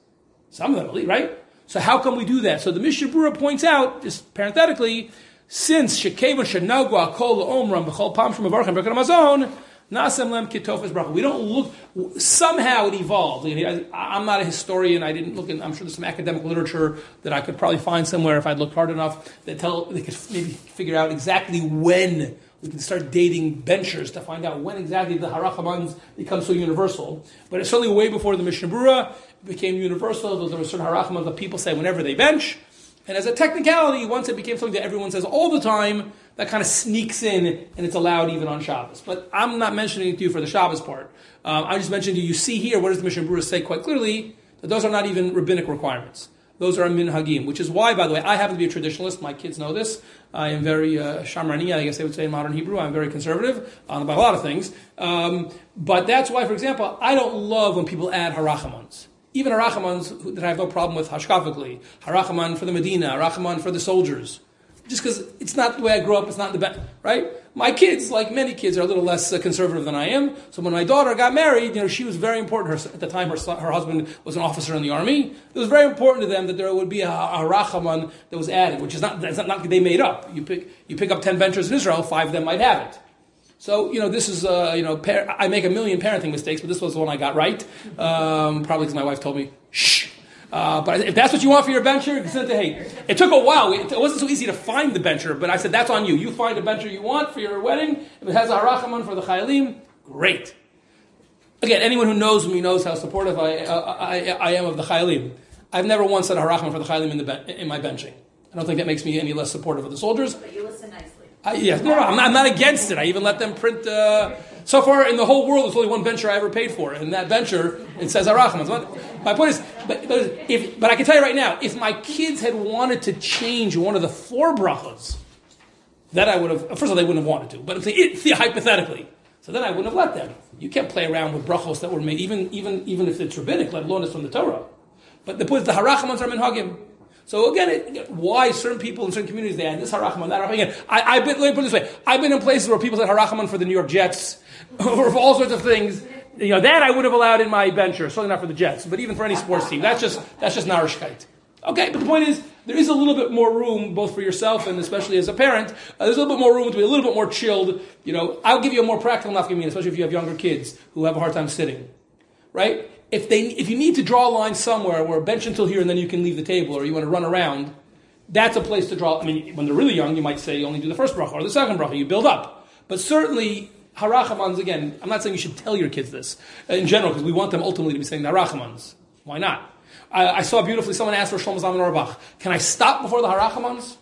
Some of them, right? So how can we do that? So the Mishnah Berurah points out, just parenthetically, since shekevon shenagua kol omram b'chol pam shum avarchem berkat hamazon, nasem lem kitofes bracha. We don't look. Somehow it evolved. I'm not a historian. I didn't look. In, I'm sure there's some academic literature that I could probably find somewhere if I'd looked hard enough that tell they could maybe figure out exactly when we can start dating benchers to find out when exactly the harachamans become so universal. But it's certainly way before the Mishnah Berurah became universal. There were certain harachamans that people say whenever they bench. And as a technicality, once it became something that everyone says all the time, that kind of sneaks in and it's allowed even on Shabbos. But I'm not mentioning it to you for the Shabbos part. Um, I just mentioned to you, you see here, what does the Mishnah Berurah say quite clearly? That those are not even rabbinic requirements. Those are minhagim, which is why, by the way, I happen to be a traditionalist. My kids know this. I am very uh, I guess they would say in modern Hebrew. I'm very conservative on about a lot of things. Um, but that's why, for example, I don't love when people add harachamans. Even harachamans that I have no problem with hashkafically. Harachaman for the Medina, harachaman for the soldiers just because it's not the way I grew up, it's not the best, right? My kids, like many kids, are a little less uh, conservative than I am. So when my daughter got married, you know, she was very important. Her, at the time, her, her husband was an officer in the army. It was very important to them that there would be a, a rachaman that was added, which is not that's not, not they made up. You pick you pick up ten benchers in Israel, five of them might have it. So you know, this is uh, you know, par- I make a million parenting mistakes, but this was the one I got right. Um, probably because my wife told me, "Shh." Uh, but if that's what you want for your bencher, send to hate. It took a while. It wasn't so easy to find the bencher, but I said, that's on you. You find a bencher you want for your wedding. If it has a harachaman for the chayalim, great. Again, anyone who knows me knows how supportive I, uh, I, I, am of the chayalim. I've never once said a harachman for the chayalim in, the in my benching. I don't think that makes me any less supportive of the soldiers. But you listen nicely. I, yes, no, no, I'm not, I'm not, against it. I even let them print. Uh, so far, in the whole world, there's only one bencher I ever paid for, and that bencher it says arachman. My point is, but, but, if, but I can tell you right now, if my kids had wanted to change one of the four brachas, that I would have. First of all, they wouldn't have wanted to, but I'm saying it, hypothetically. So then I wouldn't have let them. You can't play around with brachos that were made, even even even if it's rabbinic, let alone it's from the Torah. But the point is, the harachamans are minhagim. So again, it, why certain people in certain communities they add this harachaman, that harachaman. Again, I, have been. Let me put it this way: I've been in places where people said harachaman for the New York Jets, [laughs] or for all sorts of things. You know that I would have allowed in my bencher, certainly not for the Jets, but even for any sports team. That's just that's just narishkeit. Okay, but the point is, there is a little bit more room, both for yourself and especially as a parent. Uh, there's a little bit more room to be a little bit more chilled. You know, I'll give you a more practical nafkamina, especially if you have younger kids who have a hard time sitting. Right? If they, if you need to draw a line somewhere where bench until here and then you can leave the table, or you want to run around, that's a place to draw. I mean, when they're really young, you might say you only do the first bracha or the second bracha. You build up, but certainly harachamans. Again, I'm not saying you should tell your kids this in general because we want them ultimately to be saying harachamans. Why not? I, I, saw beautifully someone asked for Shlomo Zalman Auerbach, "Can I stop before the harachamans?"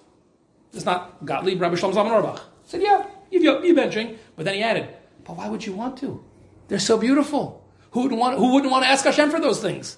It's not Gottlieb, Rabbi Shlomo Zalman Auerbach. I said, "Yeah, you you benching," but then he added, "But why would you want to? They're so beautiful. Who wouldn't want? Who wouldn't want to ask Hashem for those things?"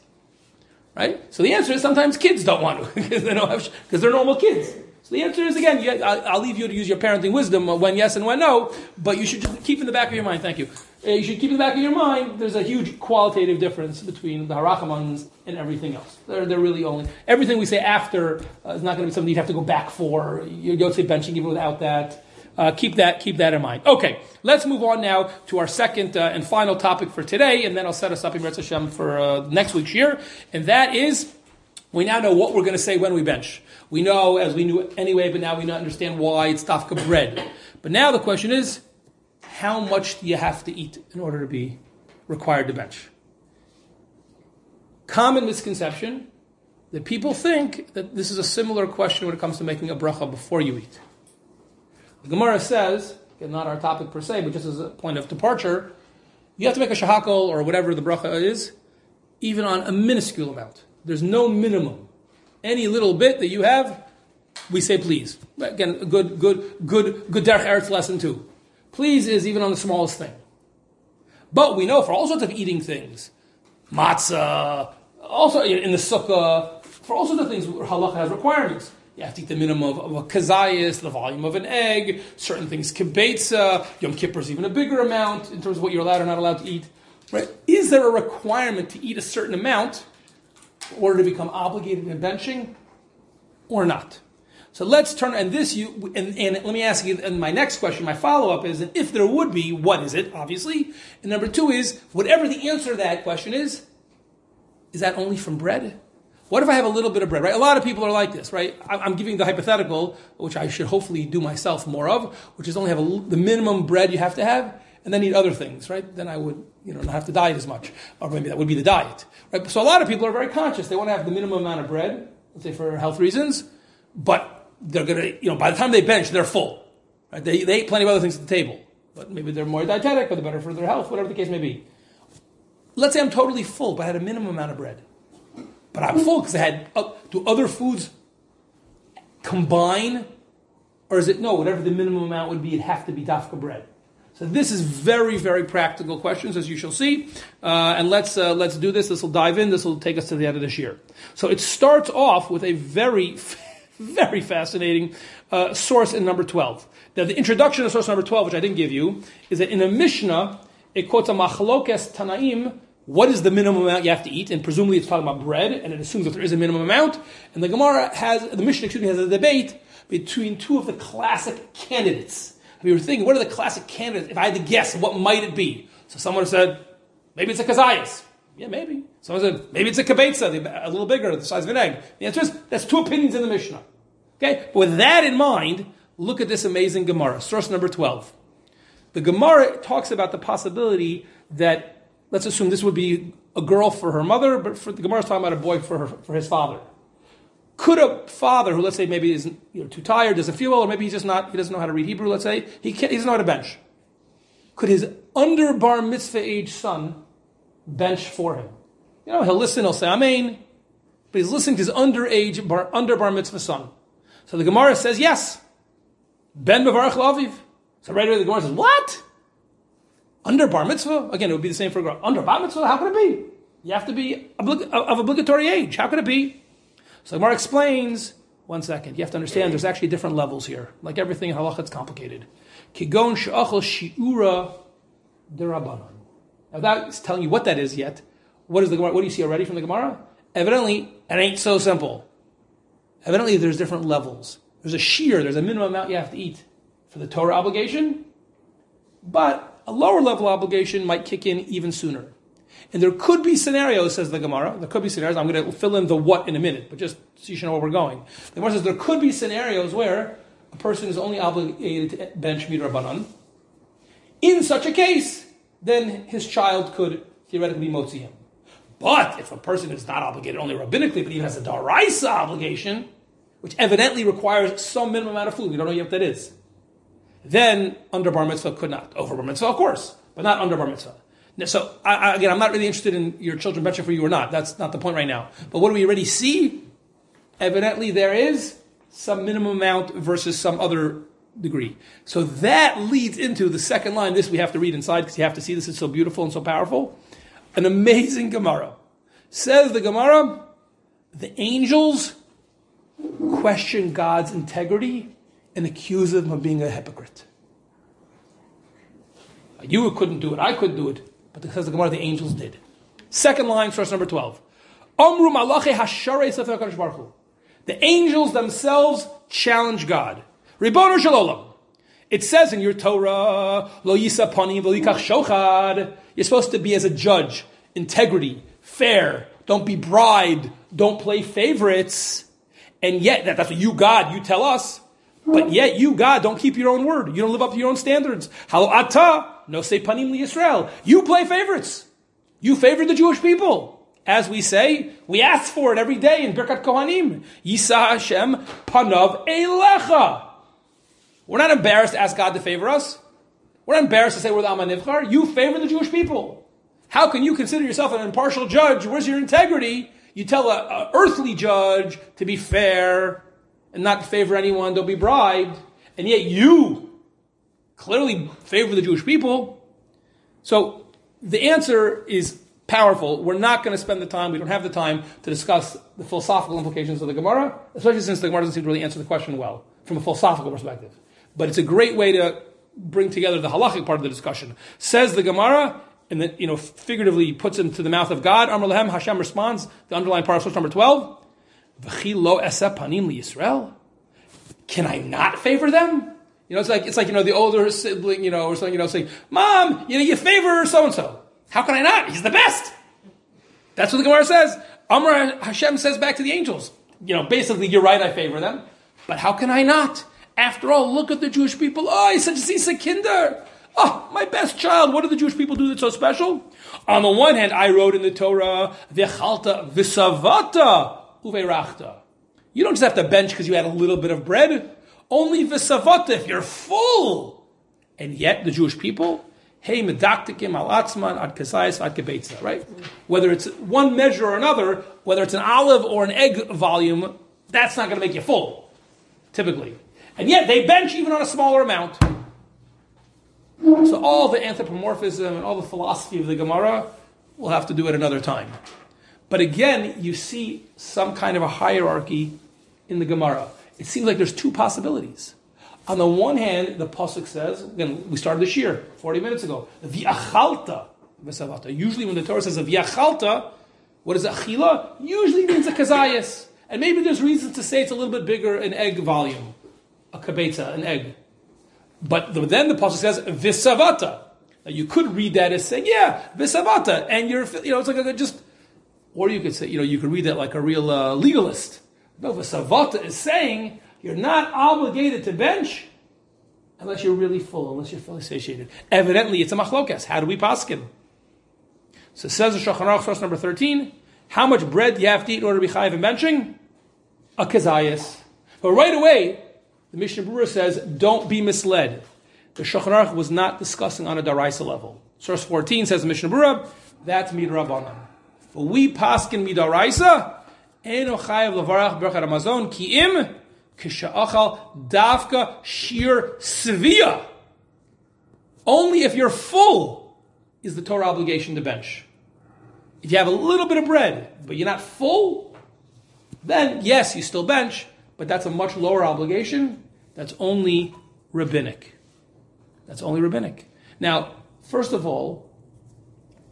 Right? So the answer is sometimes kids don't want to [laughs] because they don't have because they're normal kids. So the answer is again, you, I'll leave you to use your parenting wisdom when yes and when no, but you should just keep in the back of your mind. Thank you. Uh, you should keep in the back of your mind. There's a huge qualitative difference between the harachamans and everything else. They're, they're really only everything we say after uh, is not going to be something you'd have to go back for. You don't say benching even without that. Uh, keep that keep that in mind. Okay, let's move on now to our second uh, and final topic for today, and then I'll set us up in Retz Hashem for uh, next week's year, and that is we now know what we're going to say when we bench. We know, as we knew anyway, but now we understand why it's dafka bread. But now the question is, how much do you have to eat in order to be required to bench? Common misconception that people think that this is a similar question when it comes to making a bracha before you eat. The Gemara says, again, not our topic per se, but just as a point of departure, you have to make a shahakol or whatever the bracha is, even on a minuscule amount. There's no minimum. Any little bit that you have, we say please. Again, a good, good, good, good derech eretz lesson too. Please is even on the smallest thing. But we know for all sorts of eating things, matzah, also in the sukkah, for all sorts of things, halacha has requirements. You have to eat the minimum of, of a kazayas, the volume of an egg, certain things kibetza, Yom Kippur is even a bigger amount in terms of what you're allowed or not allowed to eat. Right? Is there a requirement to eat a certain amount in order to become obligated in benching or not? So let's turn, and this you, and, and let me ask you, and my next question, my follow up is, if there would be, what is it, obviously? And number two is, whatever the answer to that question is, is that only from bread? What if I have a little bit of bread, right? A lot of people are like this, right? I'm giving the hypothetical, which I should hopefully do myself more of, which is only have a, the minimum bread you have to have, and then eat other things, right? Then I would, you know, not have to diet as much, or maybe that would be the diet, right? So a lot of people are very conscious; they want to have the minimum amount of bread, let's say for health reasons, but they're gonna, you know, by the time they bench, they're full, right? They, they eat plenty of other things at the table, but maybe they're more dietetic, or they're better for their health, whatever the case may be. Let's say I'm totally full, but I had a minimum amount of bread but I'm full because I had. Uh, do other foods combine, or is it no? Whatever the minimum amount would be, it'd have to be dafka bread. So this is very, very practical questions, as you shall see. Uh, and let's uh, let's do this. This will dive in. This will take us to the end of this year. So it starts off with a very, [laughs] very fascinating uh, source in number twelve. Now the introduction of source number twelve, which I didn't give you, is that in a Mishnah it quotes a machlokes tanaim what is the minimum amount you have to eat? And presumably it's talking about bread, and it assumes that there is a minimum amount. And the Gemara has, the Mishnah, excuse me, has a debate between two of the classic candidates. If you were thinking, what are the classic candidates? If I had to guess, what might it be? So someone said, maybe it's a kazayas. Yeah, maybe. Someone said, maybe it's a kabetza, a little bigger, the size of an egg. The answer is, that's two opinions in the Mishnah. Okay? But with that in mind, look at this amazing Gemara, source number 12. The Gemara talks about the possibility that let's assume this would be a girl for her mother, but for, the Gemara is talking about a boy for, her, for his father. Could a father who, let's say, maybe is you know, too tired, doesn't feel well, or maybe he's just not, he doesn't know how to read Hebrew, let's say, he, can't, he doesn't know how to bench. Could his under bar mitzvah age son bench for him? You know, he'll listen, he'll say Amen, but he's listening to his underage, bar, under bar mitzvah son. So the Gemara says, yes, Ben Bevarach Laviv. So right away the Gemara says, what? Under bar mitzvah, again, it would be the same for a girl. Under bar mitzvah, how could it be? You have to be of obligatory age. How could it be? So Gemara explains. One second, you have to understand. There's actually different levels here. Like everything in halacha, it's complicated. Kigon she'achol shiura derabanan. Now that's telling you what that is yet. What is the Gemara? What do you see already from the Gemara? Evidently, it ain't so simple. Evidently, there's different levels. There's a shear. There's a minimum amount you have to eat for the Torah obligation, but a lower level obligation might kick in even sooner. And there could be scenarios, says the Gemara, there could be scenarios, I'm going to fill in the what in a minute, but just so you know where we're going. The Gemara says there could be scenarios where a person is only obligated to bench midrabanan. In such a case, then his child could theoretically motzi him. But if a person is not obligated only rabbinically, but even has a daraisa obligation, which evidently requires some minimum amount of food, we don't know yet what that is, then under bar mitzvah could not. Over bar mitzvah, of course, but not under bar mitzvah. So I, again, I'm not really interested in your children benching for you or not. That's not the point right now. But what do we already see? Evidently, there is some minimum amount versus some other degree. So that leads into the second line. This we have to read inside because you have to see this. It's so beautiful and so powerful. An amazing Gemara. Says the Gemara, the angels question God's integrity and accuse him of being a hypocrite. You couldn't do it, I couldn't do it, but it says the Gemara, the angels did. Second line, source number 12. Amru malache hashare The angels themselves challenge God. It says in your Torah, lo yisa panim shochad. You're supposed to be as a judge, integrity, fair. Don't be bribed. Don't play favorites. And yet, that, that's what you, God, you tell us. But yet, you, God, don't keep your own word. You don't live up to your own standards. Halo ata, no say panim li Israel. You play favorites. You favor the Jewish people. As we say, we ask for it every day in Birkat Kohanim. Yisa Hashem panav elecha. We're not embarrassed to ask God to favor us. We're not embarrassed to say we're the Amanivchar. You favor the Jewish people. How can you consider yourself an impartial judge? Where's your integrity? You tell an earthly judge to be fair and not favor anyone, don't be bribed, and yet you clearly favor the Jewish people. So the answer is powerful. We're not going to spend the time, we don't have the time to discuss the philosophical implications of the Gemara, especially since the Gemara doesn't seem to really answer the question well from a philosophical perspective. But it's a great way to bring together the halachic part of the discussion. Says the Gemara, and then, you know, figuratively puts into the mouth of God. Amr Lahem, Hashem responds, the underlying part of source number 12. Panim. Can I not favor them? You know, it's like, it's like, you know, the older sibling, you know, or something, you know, saying, Mom, you know, you favor so-and-so. How can I not? He's the best. That's what the Gemara says. Amr Hashem says back to the angels, you know, basically, you're right, I favor them. But how can I not? After all, look at the Jewish people. Oh, he's such a kinder. Oh, my best child. What do the Jewish people do that's so special? On the one hand, I wrote in the Torah, V'chalta v'savata uveirachta. You don't just have to bench because you had a little bit of bread. Only v'savata if you're full. And yet, the Jewish people, hey, medaktikim al atzman ad kasayis ad kebetza, right? Whether it's one measure or another, whether it's an olive or an egg volume, that's not going to make you full, typically. And yet, they bench even on a smaller amount. So all the anthropomorphism and all the philosophy of the Gemara, we'll have to do it another time. But again, you see some kind of a hierarchy in the Gemara. It seems like there's two possibilities. On the one hand, the pasuk says, again, we started this year 40 minutes ago, v'achalta v'savata. Usually when the Torah says v'achalta, what is achila? Usually means a kazayas. And maybe there's reason to say it's a little bit bigger in egg volume. A kabetza, an egg. But the, then the pasuk says visavata. Now you could read that as saying, yeah, visavata, and you're, you know, it's like a, just, or you could say, you know, you could read that like a real uh, legalist. No, visavata is saying you're not obligated to bench unless you're really full, unless you're fully satiated. Evidently, it's a machlokas. How do we paskin? So it says the Shulchan source number 13, how much bread do you have to eat in order to be chayiv and benching? A kazayas. But right away, the Mishnah Berurah says, don't be misled. The Shulchan was not discussing on a daraisa level. Source 14 says the Mishnah Berurah, that's midrabanan. But we paskin midaraisa, eno chayav levarach berchat amazon ki im kisha'achal davka shir sevia. Only if you're full is the Torah obligation to bench. If you have a little bit of bread, but you're not full, then yes, you still bench, but that's a much lower obligation. That's only rabbinic. That's only rabbinic. Now, first of all,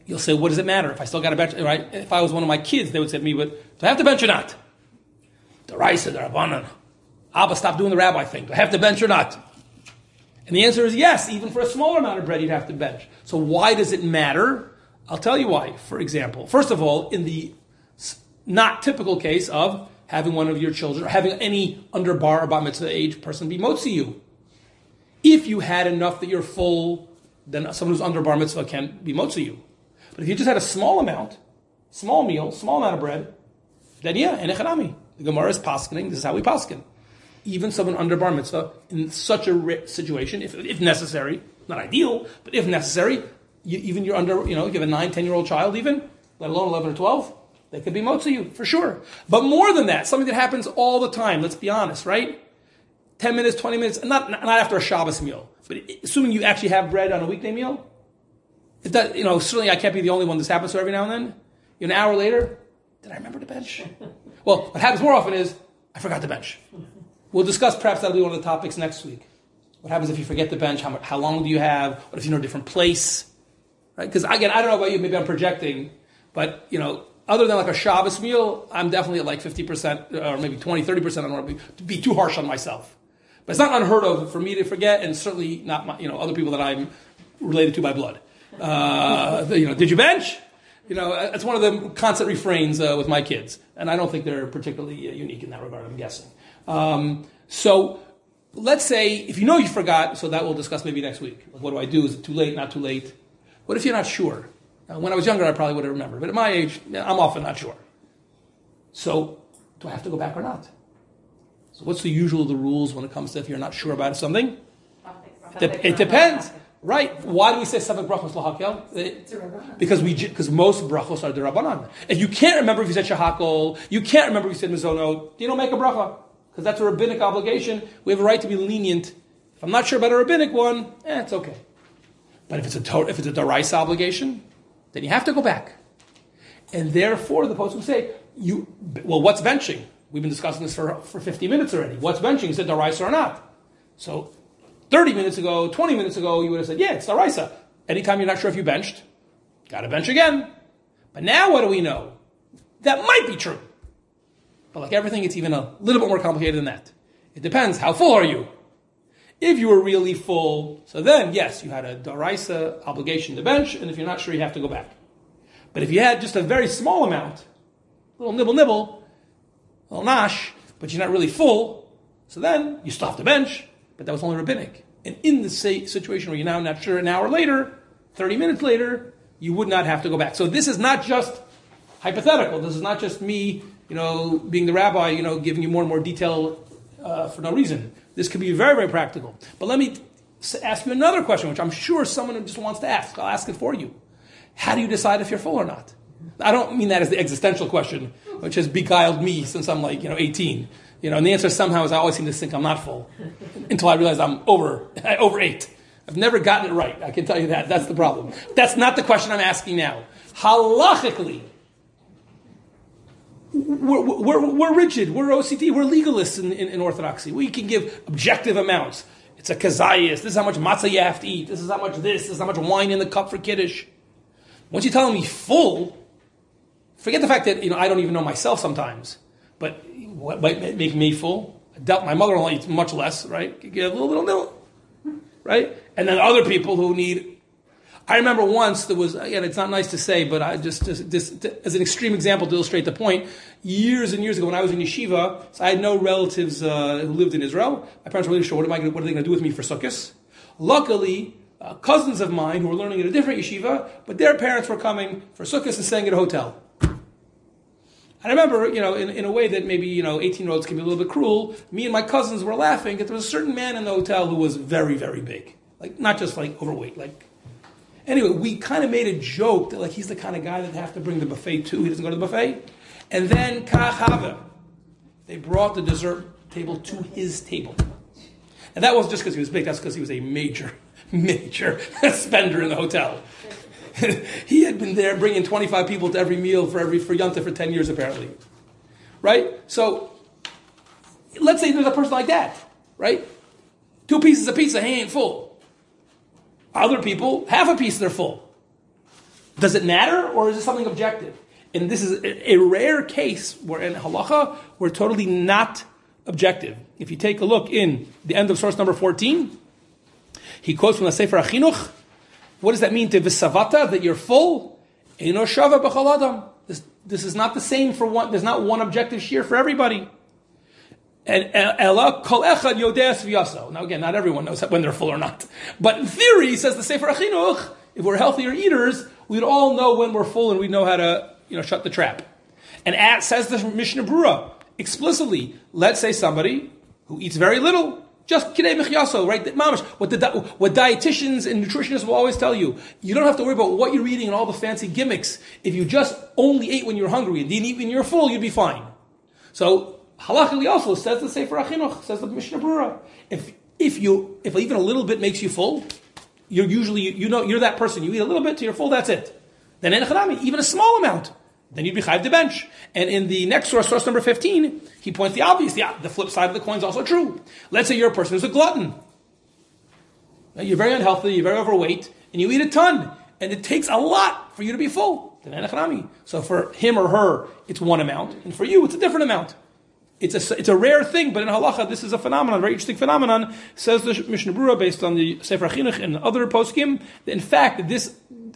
you'll say, what does it matter if I still got a bench? Right? If I was one of my kids, they would say to me, but do I have to bench or not? The Raisa, the Rabbanan. Abba, stop doing the rabbi thing. Do I have to bench or not? And the answer is yes, even for a smaller amount of bread, you'd have to bench. So why does it matter? I'll tell you why. For example, first of all, in the not typical case of having one of your children or having any under bar or bat mitzvah age person be motzi you. If you had enough that you're full, then someone who's under bar mitzvah can be motzi you. But if you just had a small amount, small meal, small amount of bread, then yeah, in echanami. The Gemara is paskening. This is how we paskin. Even someone under bar mitzvah in such a situation, if, if necessary, not ideal, but if necessary, you, even you're under, you know, you have a nine, ten year old child, even, let alone eleven or twelve, they could be motzi you for sure. But more than that, something that happens all the time. Let's be honest, right? Ten minutes, twenty minutes, not not after a Shabbos meal, but assuming you actually have bread on a weekday meal, it does, you know, certainly I can't be the only one this happens to every now and then. An hour later, did I remember to bench? [laughs] well, what happens more often is I forgot to bench. We'll discuss perhaps that'll be one of the topics next week. What happens if you forget the bench? How, how long do you have? What if you're in a different place? Right? Because again, I don't know about you. Maybe I'm projecting, but you know, other than like a Shabbos meal, I'm definitely at like 50% or maybe 20, 30%. I don't want to be, to be too harsh on myself. But it's not unheard of for me to forget, and certainly not my, you know, other people that I'm related to by blood. Uh, you know, did you bench? You know, it's one of the constant refrains uh, with my kids, and I don't think they're particularly uh, unique in that regard. I'm guessing. Um, so, let's say if you know you forgot, so that we'll discuss maybe next week. Like, what do I do? Is it too late? Not too late? What if you're not sure? Uh, when I was younger, I probably would have remembered, but at my age, I'm often not sure. So, do I have to go back or not? So, what's the usual of the rules when it comes to if you're not sure about something? It, it depends. Right. Why do we say seven brachos lahakel? Because we because most brachos are derabanan. If you can't remember if you said shahakol, you can't remember if you said mizono, you don't make a bracha because that's a rabbinic obligation. We have a right to be lenient. If I'm not sure about a rabbinic one, eh, it's okay. But if it's a if it's a daraisa obligation, then you have to go back. And therefore, the post would say, "You well, what's benching? We've been discussing this for, for 50 minutes already. What's benching? Is it daraisa or not? So 30 minutes ago, 20 minutes ago, you would have said, yeah, it's the Raisa. Anytime you're not sure if you benched, got to bench again. But now what do we know? That might be true. But like everything, it's even a little bit more complicated than that. It depends. How full are you? If you were really full, so then yes, you had a daraisa obligation to bench, and if you're not sure, you have to go back. But if you had just a very small amount, little nibble nibble, a little nosh, but you're not really full, so then you stop the bench, but that was only rabbinic. And in the situation where you're now not sure an hour later, 30 minutes later, you would not have to go back. So this is not just hypothetical. This is not just me, you know, being the rabbi, you know, giving you more and more detail uh, for no reason. This could be very, very practical. But let me ask you another question, which I'm sure someone just wants to ask. I'll ask it for you. How do you decide if you're full or not? I don't mean that as the existential question, which has beguiled me since I'm like, you know, 18. You know, and the answer somehow is I always seem to think I'm not full [laughs] until I realize I'm over, [laughs] I overate. I've never gotten it right. I can tell you that. That's the problem. That's not the question I'm asking now. Halachically, we're, we're, we're rigid. We're OCD. We're legalists in, in, in, Orthodoxy. We can give objective amounts. It's a kazayas. This is how much matzah you have to eat. This is how much this. This is how much wine in the cup for kiddush. Once you tell me full, forget the fact that you know I don't even know myself sometimes. What might make me full? I doubt My mother-in-law eats much less, right? Get a little, little, little, right? And then other people who need. I remember once there was again. It's not nice to say, but I just, just, just as an extreme example to illustrate the point. Years and years ago, when I was in yeshiva, so I had no relatives uh, who lived in Israel. My parents were really sure what am I? Gonna, what are they going to do with me for sukkahs? Luckily, uh, cousins of mine who were learning at a different yeshiva, but their parents were coming for sukkahs and staying at a hotel. I remember, you know, in, in a way that maybe, you know, 18 year olds can be a little bit cruel, me and my cousins were laughing that there was a certain man in the hotel who was very, very big. Like, not just like overweight, like. Anyway, we kind of made a joke that like he's the kind of guy that have to bring the buffet too. He doesn't go to the buffet. And then kahava, they brought the dessert table to his table. And that wasn't just because he was big, that's because he was a major, [laughs] major [laughs] spender in the hotel. [laughs] he had been there bringing 25 people to every meal for every for Yanta for 10 years apparently. Right? So let's say there's a person like that, right? Two pieces of pizza, he ain't full. Other people, half a piece, they're full. Does it matter or is it something objective? And this is a, a rare case where in halacha we're totally not objective. If you take a look in the end of source number 14, he quotes from the Sefer HaChinuch, what does that mean to visavata, that you're full? Eino shava b'chol adam. This, this is not the same for one. There's not one objective shear for everybody. And ella kol echad yodeas v'yaso. Now again, not everyone knows when they're full or not. But in theory, says the Sefer HaChinuch, if we're healthier eaters, we'd all know when we're full and we'd know how to, you know, shut the trap. And at, says the Mishnah Berurah explicitly, let's say somebody who eats very little, just kidei michyaso, right? Mamash, what the what dietitians and nutritionists will always tell you, you don't have to worry about what you're eating and all the fancy gimmicks. If you just only ate when you're hungry and didn't eat when you're full, you'd be fine. So halachically also says the Sefer HaChinuch, says the Mishnah Berurah. If if you if even a little bit makes you full, you're usually you know you're that person. You eat a little bit till you're full. That's it. Then even a small amount then you'd be chayiv the bench. And in the next source, source number 15, he points the obvious. The, the flip side of the coin is also true. Let's say you're a person who's a glutton. You're very unhealthy, you're very overweight, and you eat a ton. And it takes a lot for you to be full. So for him or her, it's one amount. And for you, it's a different amount. It's a, it's a rare thing, but in halacha, this is a phenomenon, a very interesting phenomenon, says the Mishnah Berurah, based on the Sefer Chinuch and other poskim, that in fact, this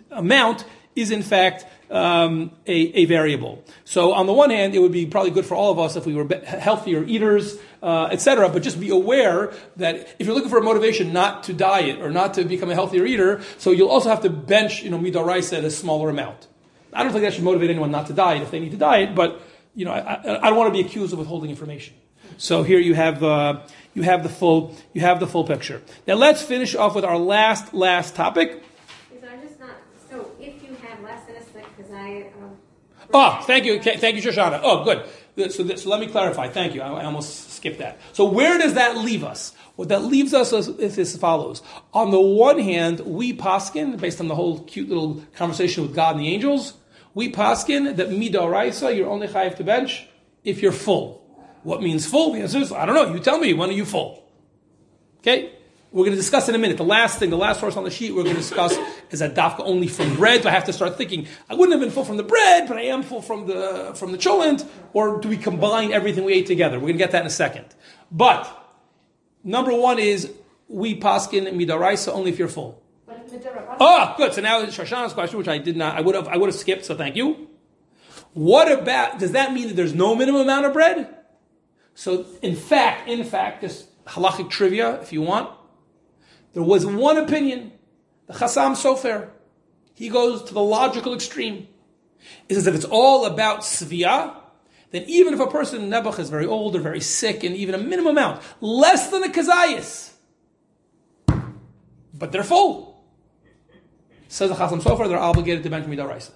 amount is in fact um, a, a, variable. So on the one hand, it would be probably good for all of us if we were healthier eaters, uh, etc. But just be aware that if you're looking for a motivation not to diet or not to become a healthier eater, so you'll also have to bench, you know, midaraisa at a smaller amount. I don't think that should motivate anyone not to diet if they need to diet, but you know, I, I, don't want to be accused of withholding information. So here you have uh, you have the full you have the full picture. Now let's finish off with our last last topic. Um, oh, thank you, thank you, Shoshana. Oh, good. So, so let me clarify. Thank you. I, almost skipped that. So where does that leave us? What that leaves us is, is as follows. On the one hand, we paskin, based on the whole cute little conversation with God and the angels, we paskin that midoraisa, you're only chayiv to bench if you're full. What means full? The answer is, I don't know. You tell me. When are you full? Okay? We're going to discuss in a minute. The last thing, the last source on the sheet we're going to discuss is that dafka only from bread. Do I have to start thinking, I wouldn't have been full from the bread, but I am full from the, from the cholent? Or do we combine everything we ate together? We're going to get that in a second. But, number one is, we paskin midaraisa only if you're full. Oh, good. So now Shoshana's question, which I did not, I would have, I would have skipped, so thank you. What about, does that mean that there's no minimum amount of bread? So, in fact, in fact, just halachic trivia, if you want, there was one opinion, the Chassam Sofer. He goes to the logical extreme. He says if it's all about svia, then even if a person in Nebuch is very old or very sick, and even a minimum amount, less than a kazayas, but they're full. Says the Chassam Sofer, they're obligated to bench midaraisa.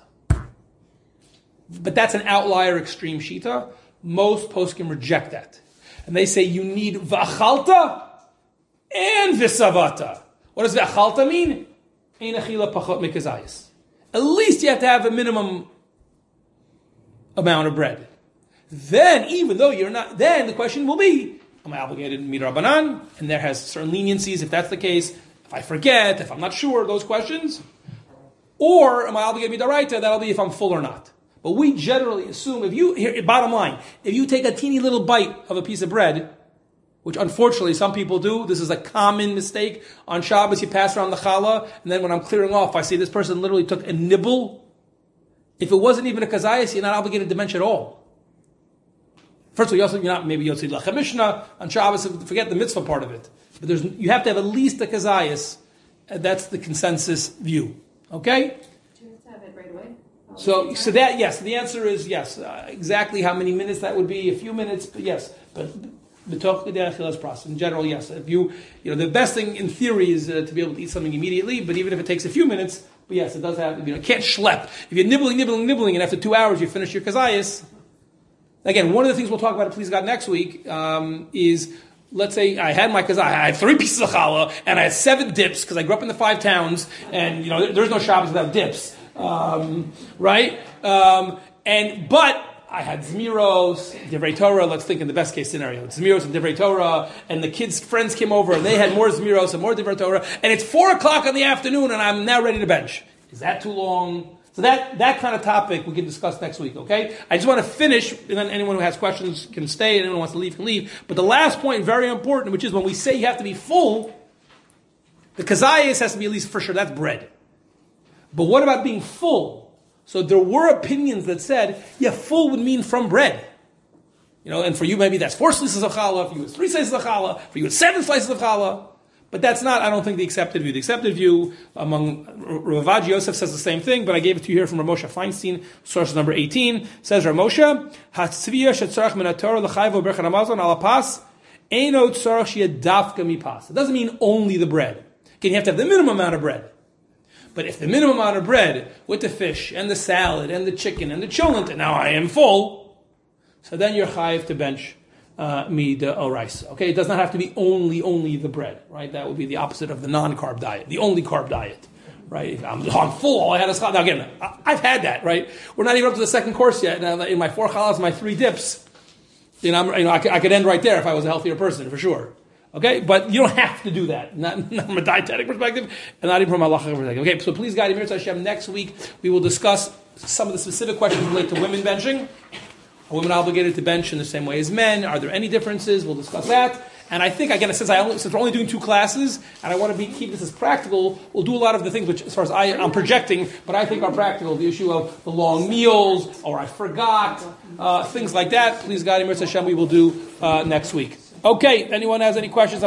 But that's an outlier extreme shita. Most poskim reject that. And they say you need vachalta and visavata. What does v'achalta mean? Ein achila pachot mikazayis. At least you have to have a minimum amount of bread. Then, even though you're not, then the question will be, am I obligated to meet Rabbanan? And there has certain leniencies if that's the case. If I forget, if I'm not sure, those questions. Or am I obligated to Midaraita? That'll be if I'm full or not. But we generally assume if you, here, bottom line, if you take a teeny little bite of a piece of bread, which unfortunately some people do. This is a common mistake. On Shabbos, you pass around the challah, and then when I'm clearing off, I see this person literally took a nibble. If it wasn't even a kazayas, you're not obligated to mention at all. First of all, you also, you're not maybe Yotzi Lachem Mishnah on Shabbos, forget the mitzvah part of it. But there's, you have to have at least a kazayas, that's the consensus view. Okay? So, so that yes, the answer is yes. Uh, exactly how many minutes that would be? A few minutes, but yes. But in general, yes. If you, you know, the best thing in theory is uh, to be able to eat something immediately, but even if it takes a few minutes, but yes, it does have, you know, can't schlep. If you're nibbling, nibbling, nibbling, and after two hours you finish your kazayas, again, one of the things we'll talk about, at please God, next week, um, is, let's say I had my kazayas, I had three pieces of challah, and I had seven dips, because I grew up in the five towns, and, you know, there's no Shabbos without dips. Um, right? Um, and, but, I had Zmiros, Divrei Torah, let's think in the best case scenario. Zmiros and Divrei Torah, and the kids' friends came over and they had more Zmiros and more Divrei Torah, and it's four o'clock in the afternoon and I'm now ready to bench. Is that too long? So that, that kind of topic we can discuss next week, okay? I just want to finish, and then anyone who has questions can stay, and anyone who wants to leave can leave. But the last point, very important, which is when we say you have to be full, the kazayas has to be at least for sure, that's bread. But what about being full? So there were opinions that said, yeah, full would mean from bread. You know, and for you maybe that's four slices of challah, for you it's three slices of challah, for you it's seven slices of challah. But that's not, I don't think, the accepted view. The accepted view among Ravaji Yosef says the same thing, but I gave it to you here from Rav Moshe Feinstein, source number 18. Says Rav Moshe, shetzarach tzarach shia dafka mi pas. It doesn't mean only the bread. Again, you have to have the minimum amount of bread. But if the minimum amount of bread with the fish and the salad and the chicken and the cholent, and now I am full, so then you're chayiv to bench uh, me the orais. Okay, it does not have to be only only the bread, right? That would be the opposite of the non-carb diet, the only carb diet, right? If I'm, I'm full, all I had is now again. I've had that, right? We're not even up to the second course yet. Now, in my four challahs, my three dips, you know, you know I, I could end right there if I was a healthier person for sure. Okay, but you don't [laughs] have to do that. Not, not from a dietetic perspective, and not even from a halachic perspective. Okay, so please, God, Emir Hashem, next week we will discuss some of the specific questions related to women benching. Are women obligated to bench in the same way as men? Are there any differences? We'll discuss that. And I think, again, since, I only, since we're only doing two classes, and I want to be, keep this as practical, we'll do a lot of the things which, as far as I, am projecting, but I think are practical. The issue of the long meals, or I forgot, uh, things like that. Please, God, Emir Hashem, we will do uh, next week. Okay, anyone has any questions?